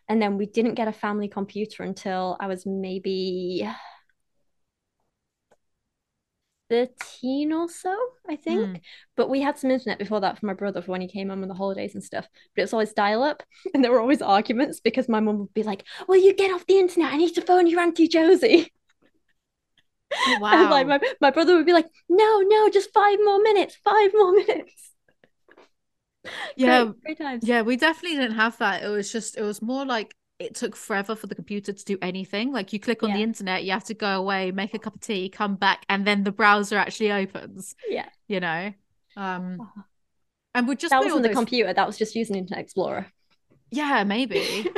And then we didn't get a family computer until I was maybe 13 or so, I think. Hmm. But we had some internet before that for my brother for when he came home on the holidays and stuff. But it was always dial up. [LAUGHS] And there were always arguments because my mum would be like, Well, you get off the internet. I need to phone your Auntie Josie. Oh, [LAUGHS] And wow. like my, my brother would be like, No, no, just five more minutes, five more minutes. [LAUGHS] yeah, Great, great times. Yeah, we definitely didn't have that. It was just, it was more like it took forever for the computer to do anything. Like you click on the internet, you have to go away, make a cup of tea, come back, and then the browser actually opens, Yeah. you know? Um, Oh. and we'd just That wasn't the those- computer, that was just using Internet Explorer. Yeah, maybe.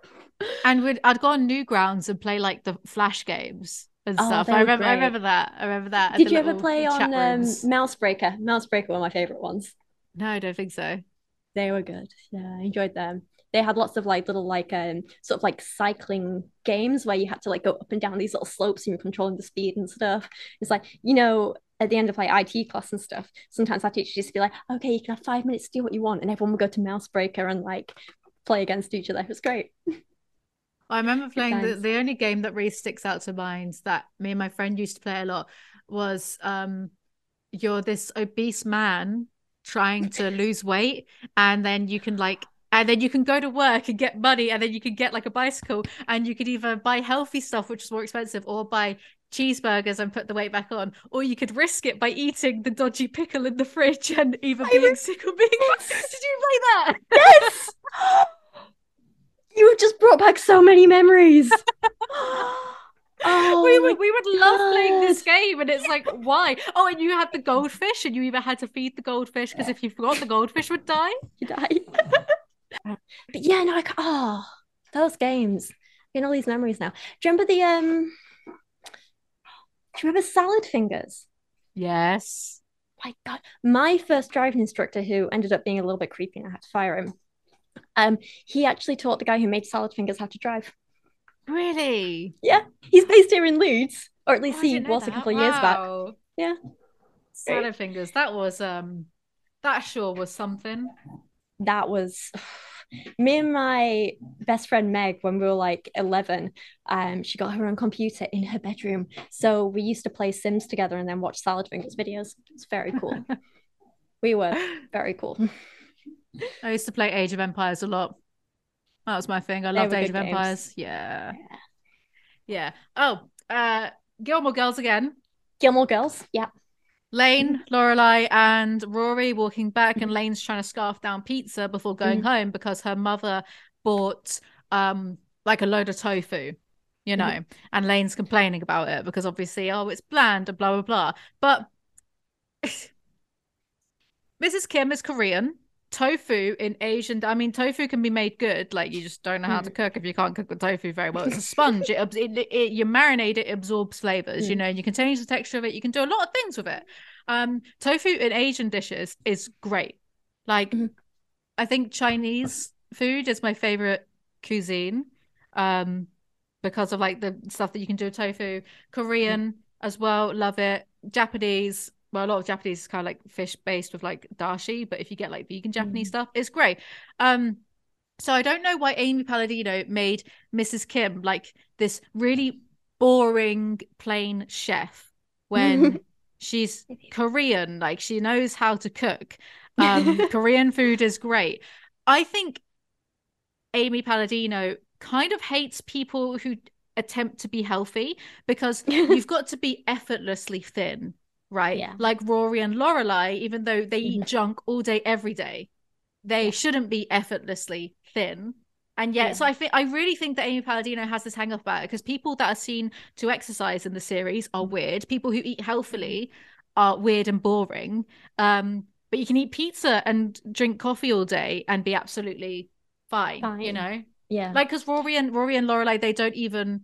[LAUGHS] and we'd I'd go on Newgrounds and play like the flash games and Oh, stuff. I remember I remember that. I remember that. Did you ever play on um. Mousebreaker? Mousebreaker were my favorite ones. No, I don't think so. They were good. Yeah, I enjoyed them. They had lots of like little like um sort of like cycling games where you had to like go up and down these little slopes and you're controlling the speed and stuff. It's like, you know, at the end of like IT class and stuff, sometimes our teachers used to be like, okay, you can have five minutes to do what you want, and everyone would go to Mousebreaker and like play against each other. It was great. [LAUGHS] I remember playing the, the only game that really sticks out to mind that me and my friend used to play a lot was um you're this obese man trying to lose weight and then you can like and then you can go to work and get money and then you can get like a bicycle and you could either buy healthy stuff which is more expensive or buy cheeseburgers and put the weight back on or you could risk it by eating the dodgy pickle in the fridge and either I being re- sick or being [LAUGHS] did you play that Yes! [LAUGHS] you have just brought back so many memories. [LAUGHS] oh, we would we would love playing this game and it's like why oh and you had the goldfish and you either had to feed the goldfish because if you forgot the goldfish would die [LAUGHS] you died. [LAUGHS] But yeah, no, I ca- oh, those games. Getting all these memories now. Do you remember the um? Do you remember Salad Fingers? Yes. my god my first driving instructor who ended up being a little bit creepy and i had to fire him um he actually taught the guy who made salad fingers how to drive Really? yeah he's based here in leeds or at Oh, least I he was a couple of years back Yeah. Salad fingers. That was um that sure was something. that was [SIGHS] me and my best friend meg when we were like 11 um she got her own computer in her bedroom so we used to play sims together and then watch salad fingers videos it's very cool [LAUGHS] we were very cool [LAUGHS] I used to play Age of Empires a lot. That was my thing. I loved Age of games. Empires. Yeah. Yeah. Oh, uh Gilmore Girls again. gilmore girls yeah Lane, Mm-hmm. Lorelai, and Rory walking back, and Lane's trying to scarf down pizza before going Mm-hmm. home because her mother bought um like a load of tofu, you know, Mm-hmm. and Lane's complaining about it because obviously, oh, it's bland and blah blah blah. But [LAUGHS] Mrs. Kim is Korean. Tofu in Asian, I mean, tofu can be made good. Like you just don't know how to cook if you can't cook the tofu very well. It's a [LAUGHS] sponge. It, it, it you marinate it, it absorbs flavors. You Mm. know, you can change the texture of it. You can do a lot of things with it. Um, tofu in Asian dishes is great. Like, Mhm. I think Chinese food is my favorite cuisine. Um, because of like the stuff that you can do with tofu. Korean as well, love it. Japanese, well, a lot of Japanese is kind of like fish based with like dashi, but if you get like vegan Japanese Mm. stuff, it's great. Um, so I don't know why Amy Palladino made Mrs. Kim like this really boring plain chef when [LAUGHS] she's Korean, like she knows how to cook. Um, [LAUGHS] Korean food is great. I think Amy Palladino kind of hates people who attempt to be healthy because [LAUGHS] you've got to be effortlessly thin, right? Yeah. Like Rory and Lorelai, even though they eat mm-hmm. junk all day, every day, they Yeah. shouldn't be effortlessly thin. And yet, Yeah. so I think I really think that Amy Palladino has this hang up about it because people that are seen to exercise in the series are mm-hmm. weird. People who eat healthily mm-hmm. are weird and boring. Um, but you can eat pizza and drink coffee all day and be absolutely fine, you know? yeah Like because Rory and Rory and Lorelai, they don't even.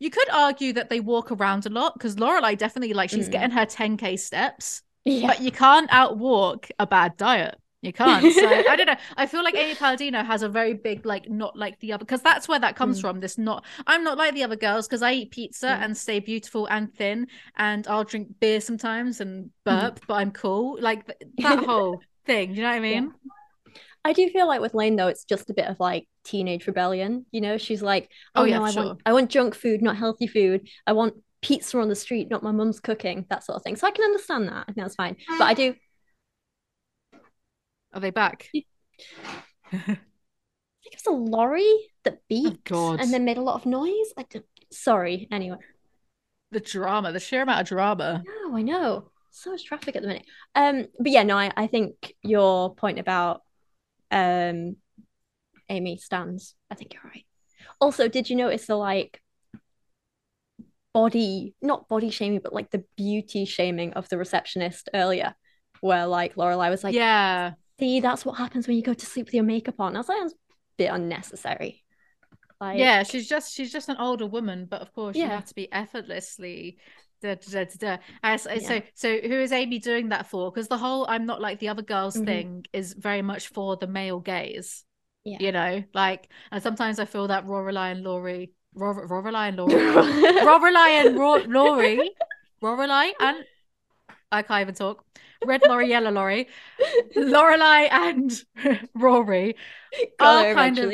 You could argue that they walk around a lot because Lorelai definitely like she's Mm. getting her 10k steps, yeah but you can't outwalk a bad diet. You can't. So I don't know. [LAUGHS] I feel like Amy Palladino has a very big like not like the other because that's where that comes Mm. from. This not I'm not like the other girls because I eat pizza Mm. and stay beautiful and thin and I'll drink beer sometimes and Mm. burp, but I'm cool. Like that [LAUGHS] whole thing. You know what I mean? I do feel like with Lane though, it's just a bit of like teenage rebellion. You know, she's like, Oh, "Oh, yeah, no, I for want, I want junk food, not healthy food. I want pizza on the street, not my mum's cooking, that sort of thing." So I can understand that. I think that's fine. But I do. Are they back? I [LAUGHS] [LAUGHS] think it was a lorry that beeped Oh, and then made a lot of noise. I don't, sorry. Anyway, the drama, the sheer amount of drama. no, I know so much traffic at the minute. Um, but yeah, no, I, I think your point about um Amy stands. I think you're right. Also, did you notice the like body, not body shaming, but like the beauty shaming of the receptionist earlier, where like Lorelai was like, yeah. "See, that's what happens when you go to sleep with your makeup on." I was like, "That's a bit unnecessary." Like, yeah, she's just she's just an older woman, but of course you Yeah. have to be effortlessly da, da, da, da, da. Yeah. so so who is Amy doing that for? Because the whole I'm not like the other girls Mhm. thing is very much for the male gaze. Yeah. You know, like and sometimes I feel that Lorelai and Laurie Ror- Lorelai and Laurie [LAUGHS] Lorelai and Ro- [LAUGHS] Laurie Lorelai and I can't even talk. Red Laurie, yellow Laurie, Lorelai and [LAUGHS] Rory are kind of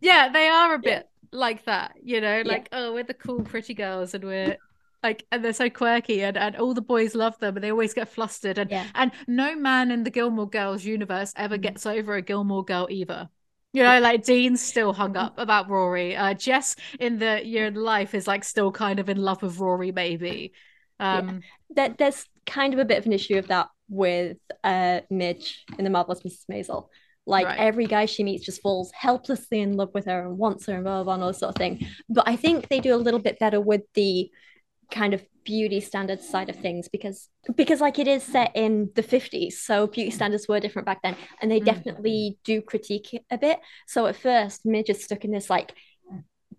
yeah, they are a Yeah. bit like that, you know, like oh, we're the cool, pretty girls, and we're like, and they're so quirky, and and all the boys love them, and they always get flustered, and Yeah. and no man in the Gilmore Girls universe ever Mm. gets over a Gilmore Girl either. You know, like Dean's still hung up about Rory. Uh, Jess in the year in life is like still kind of in love with Rory, maybe. Um, there, there's kind of a bit of an issue of that with uh Midge in the Marvelous Mrs. Maisel. Like Right. every guy she meets just falls helplessly in love with her and wants her and blah blah blah and all this sort of thing. But I think they do a little bit better with the kind of beauty standards side of things because because like it is set in the 50s so beauty standards were different back then and they Mm. definitely do critique it a bit so at first midge is stuck in this like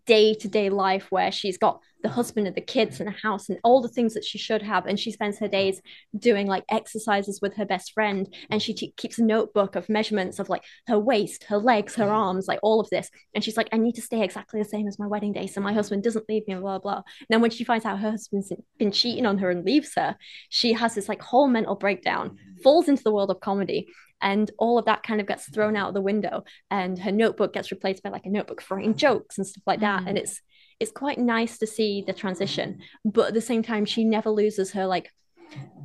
day-to-day life where she's got the husband and the kids and the house and all the things that she should have. And she spends her days doing like exercises with her best friend. And she t- keeps a notebook of measurements of like her waist her legs her arms like all of this. And she's like i need to stay exactly the same as my wedding day so my husband doesn't leave me blah blah. And then when she finds out her husband's been cheating on her and leaves her she has this like whole mental breakdown falls into the world of comedy and all of that kind of gets thrown out of the window. And her notebook gets replaced by like a notebook for writing jokes and stuff like that. Mm. and it's it's quite nice to see the transition but at the same time she never loses her like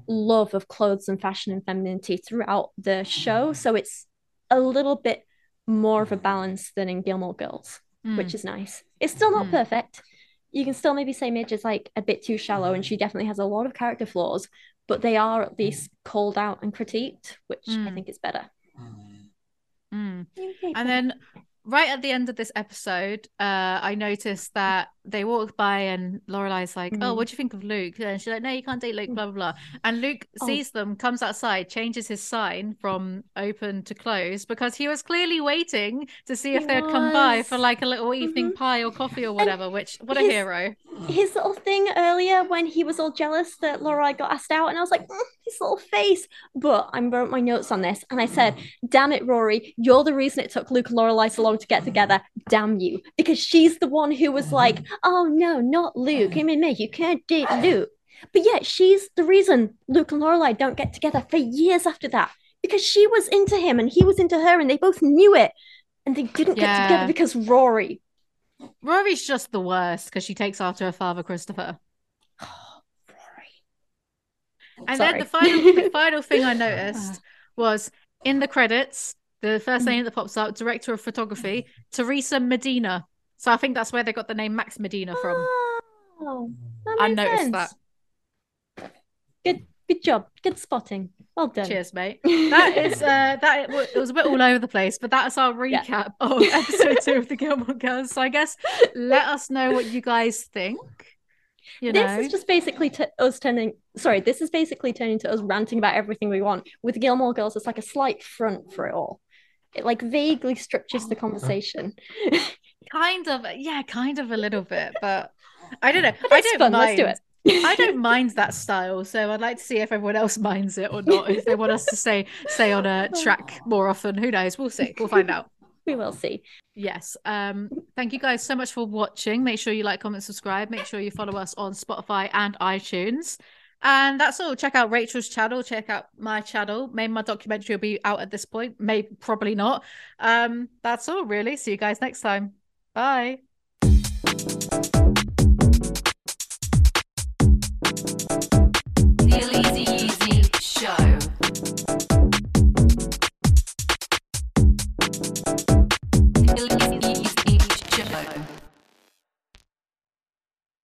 love of clothes and fashion and femininity throughout the show so it's a little bit more of a balance than in Gilmore Girls Mm. which is nice it's still not Mm. perfect you can still maybe say Midge is like a bit too shallow and she definitely has a lot of character flaws but they are at least called out and critiqued which I Mm. think is better Mm. And then right at the end of this episode, uh, I noticed that they walk by and Lorelai's like, "Oh, Mm. what do you think of Luke?" And she's like, "No, you can't date Luke." Blah blah blah. And Luke Oh. sees them, comes outside, changes his sign from open to close because he was clearly waiting to see He if they'd come by for like a little evening Mhm. pie or coffee or whatever. Which what a hero! his little thing earlier when he was all jealous that Lorelai got asked out, and I was like, "Mm, his little face. But I wrote my notes on this, and I said, "Damn it, Rory, you're the reason it took Luke and Lorelai so long to get together. Damn you!" Because she's the one who was like, "Oh no, not Luke. I mean, me, you can't date Luke." But yet she's the reason Luke and Lorelai don't get together for years after that because she was into him and he was into her, and they both knew it, and they didn't get together because Rory. Rory's just the worst because she takes after her father, Christopher. Oh, [GASPS] Rory. And then the final the [LAUGHS] final thing I noticed was in the credits, the first Mm. name that pops up, director of photography, Teresa Medina. So I think that's where they got the name Max Medina from. Oh, I noticed sense. that. Good, good job. Good spotting. Well done. Cheers, mate. [LAUGHS] That is uh that it, was a bit all over the place, but that's our Yeah. recap [LAUGHS] of episode two of the Gilmore Girls. So I guess let us know what you guys think. You this know, is just basically t- us turning. Sorry, this is basically turning to us ranting about everything we want. With Gilmore Girls, it's like a slight front for it all. It like vaguely structures the conversation. [LAUGHS] kind of yeah, kind of a little bit, but I don't know. [LAUGHS] I don't fun. mind. Let's do it. I don't [LAUGHS] mind that style, so I'd like to see if everyone else minds it or not. If they want us to stay stay on a track [LAUGHS] more often, who knows? We'll see. We'll find out. We will see. Yes. Um. Thank you guys so much for watching. Make sure you like, comment, subscribe. Make sure you follow us on Spotify and iTunes. And that's all. Check out Rachel's channel. Check out my channel. Maybe my documentary will be out at this point. Maybe probably not. Um. That's all. Really. See you guys next time. Bye.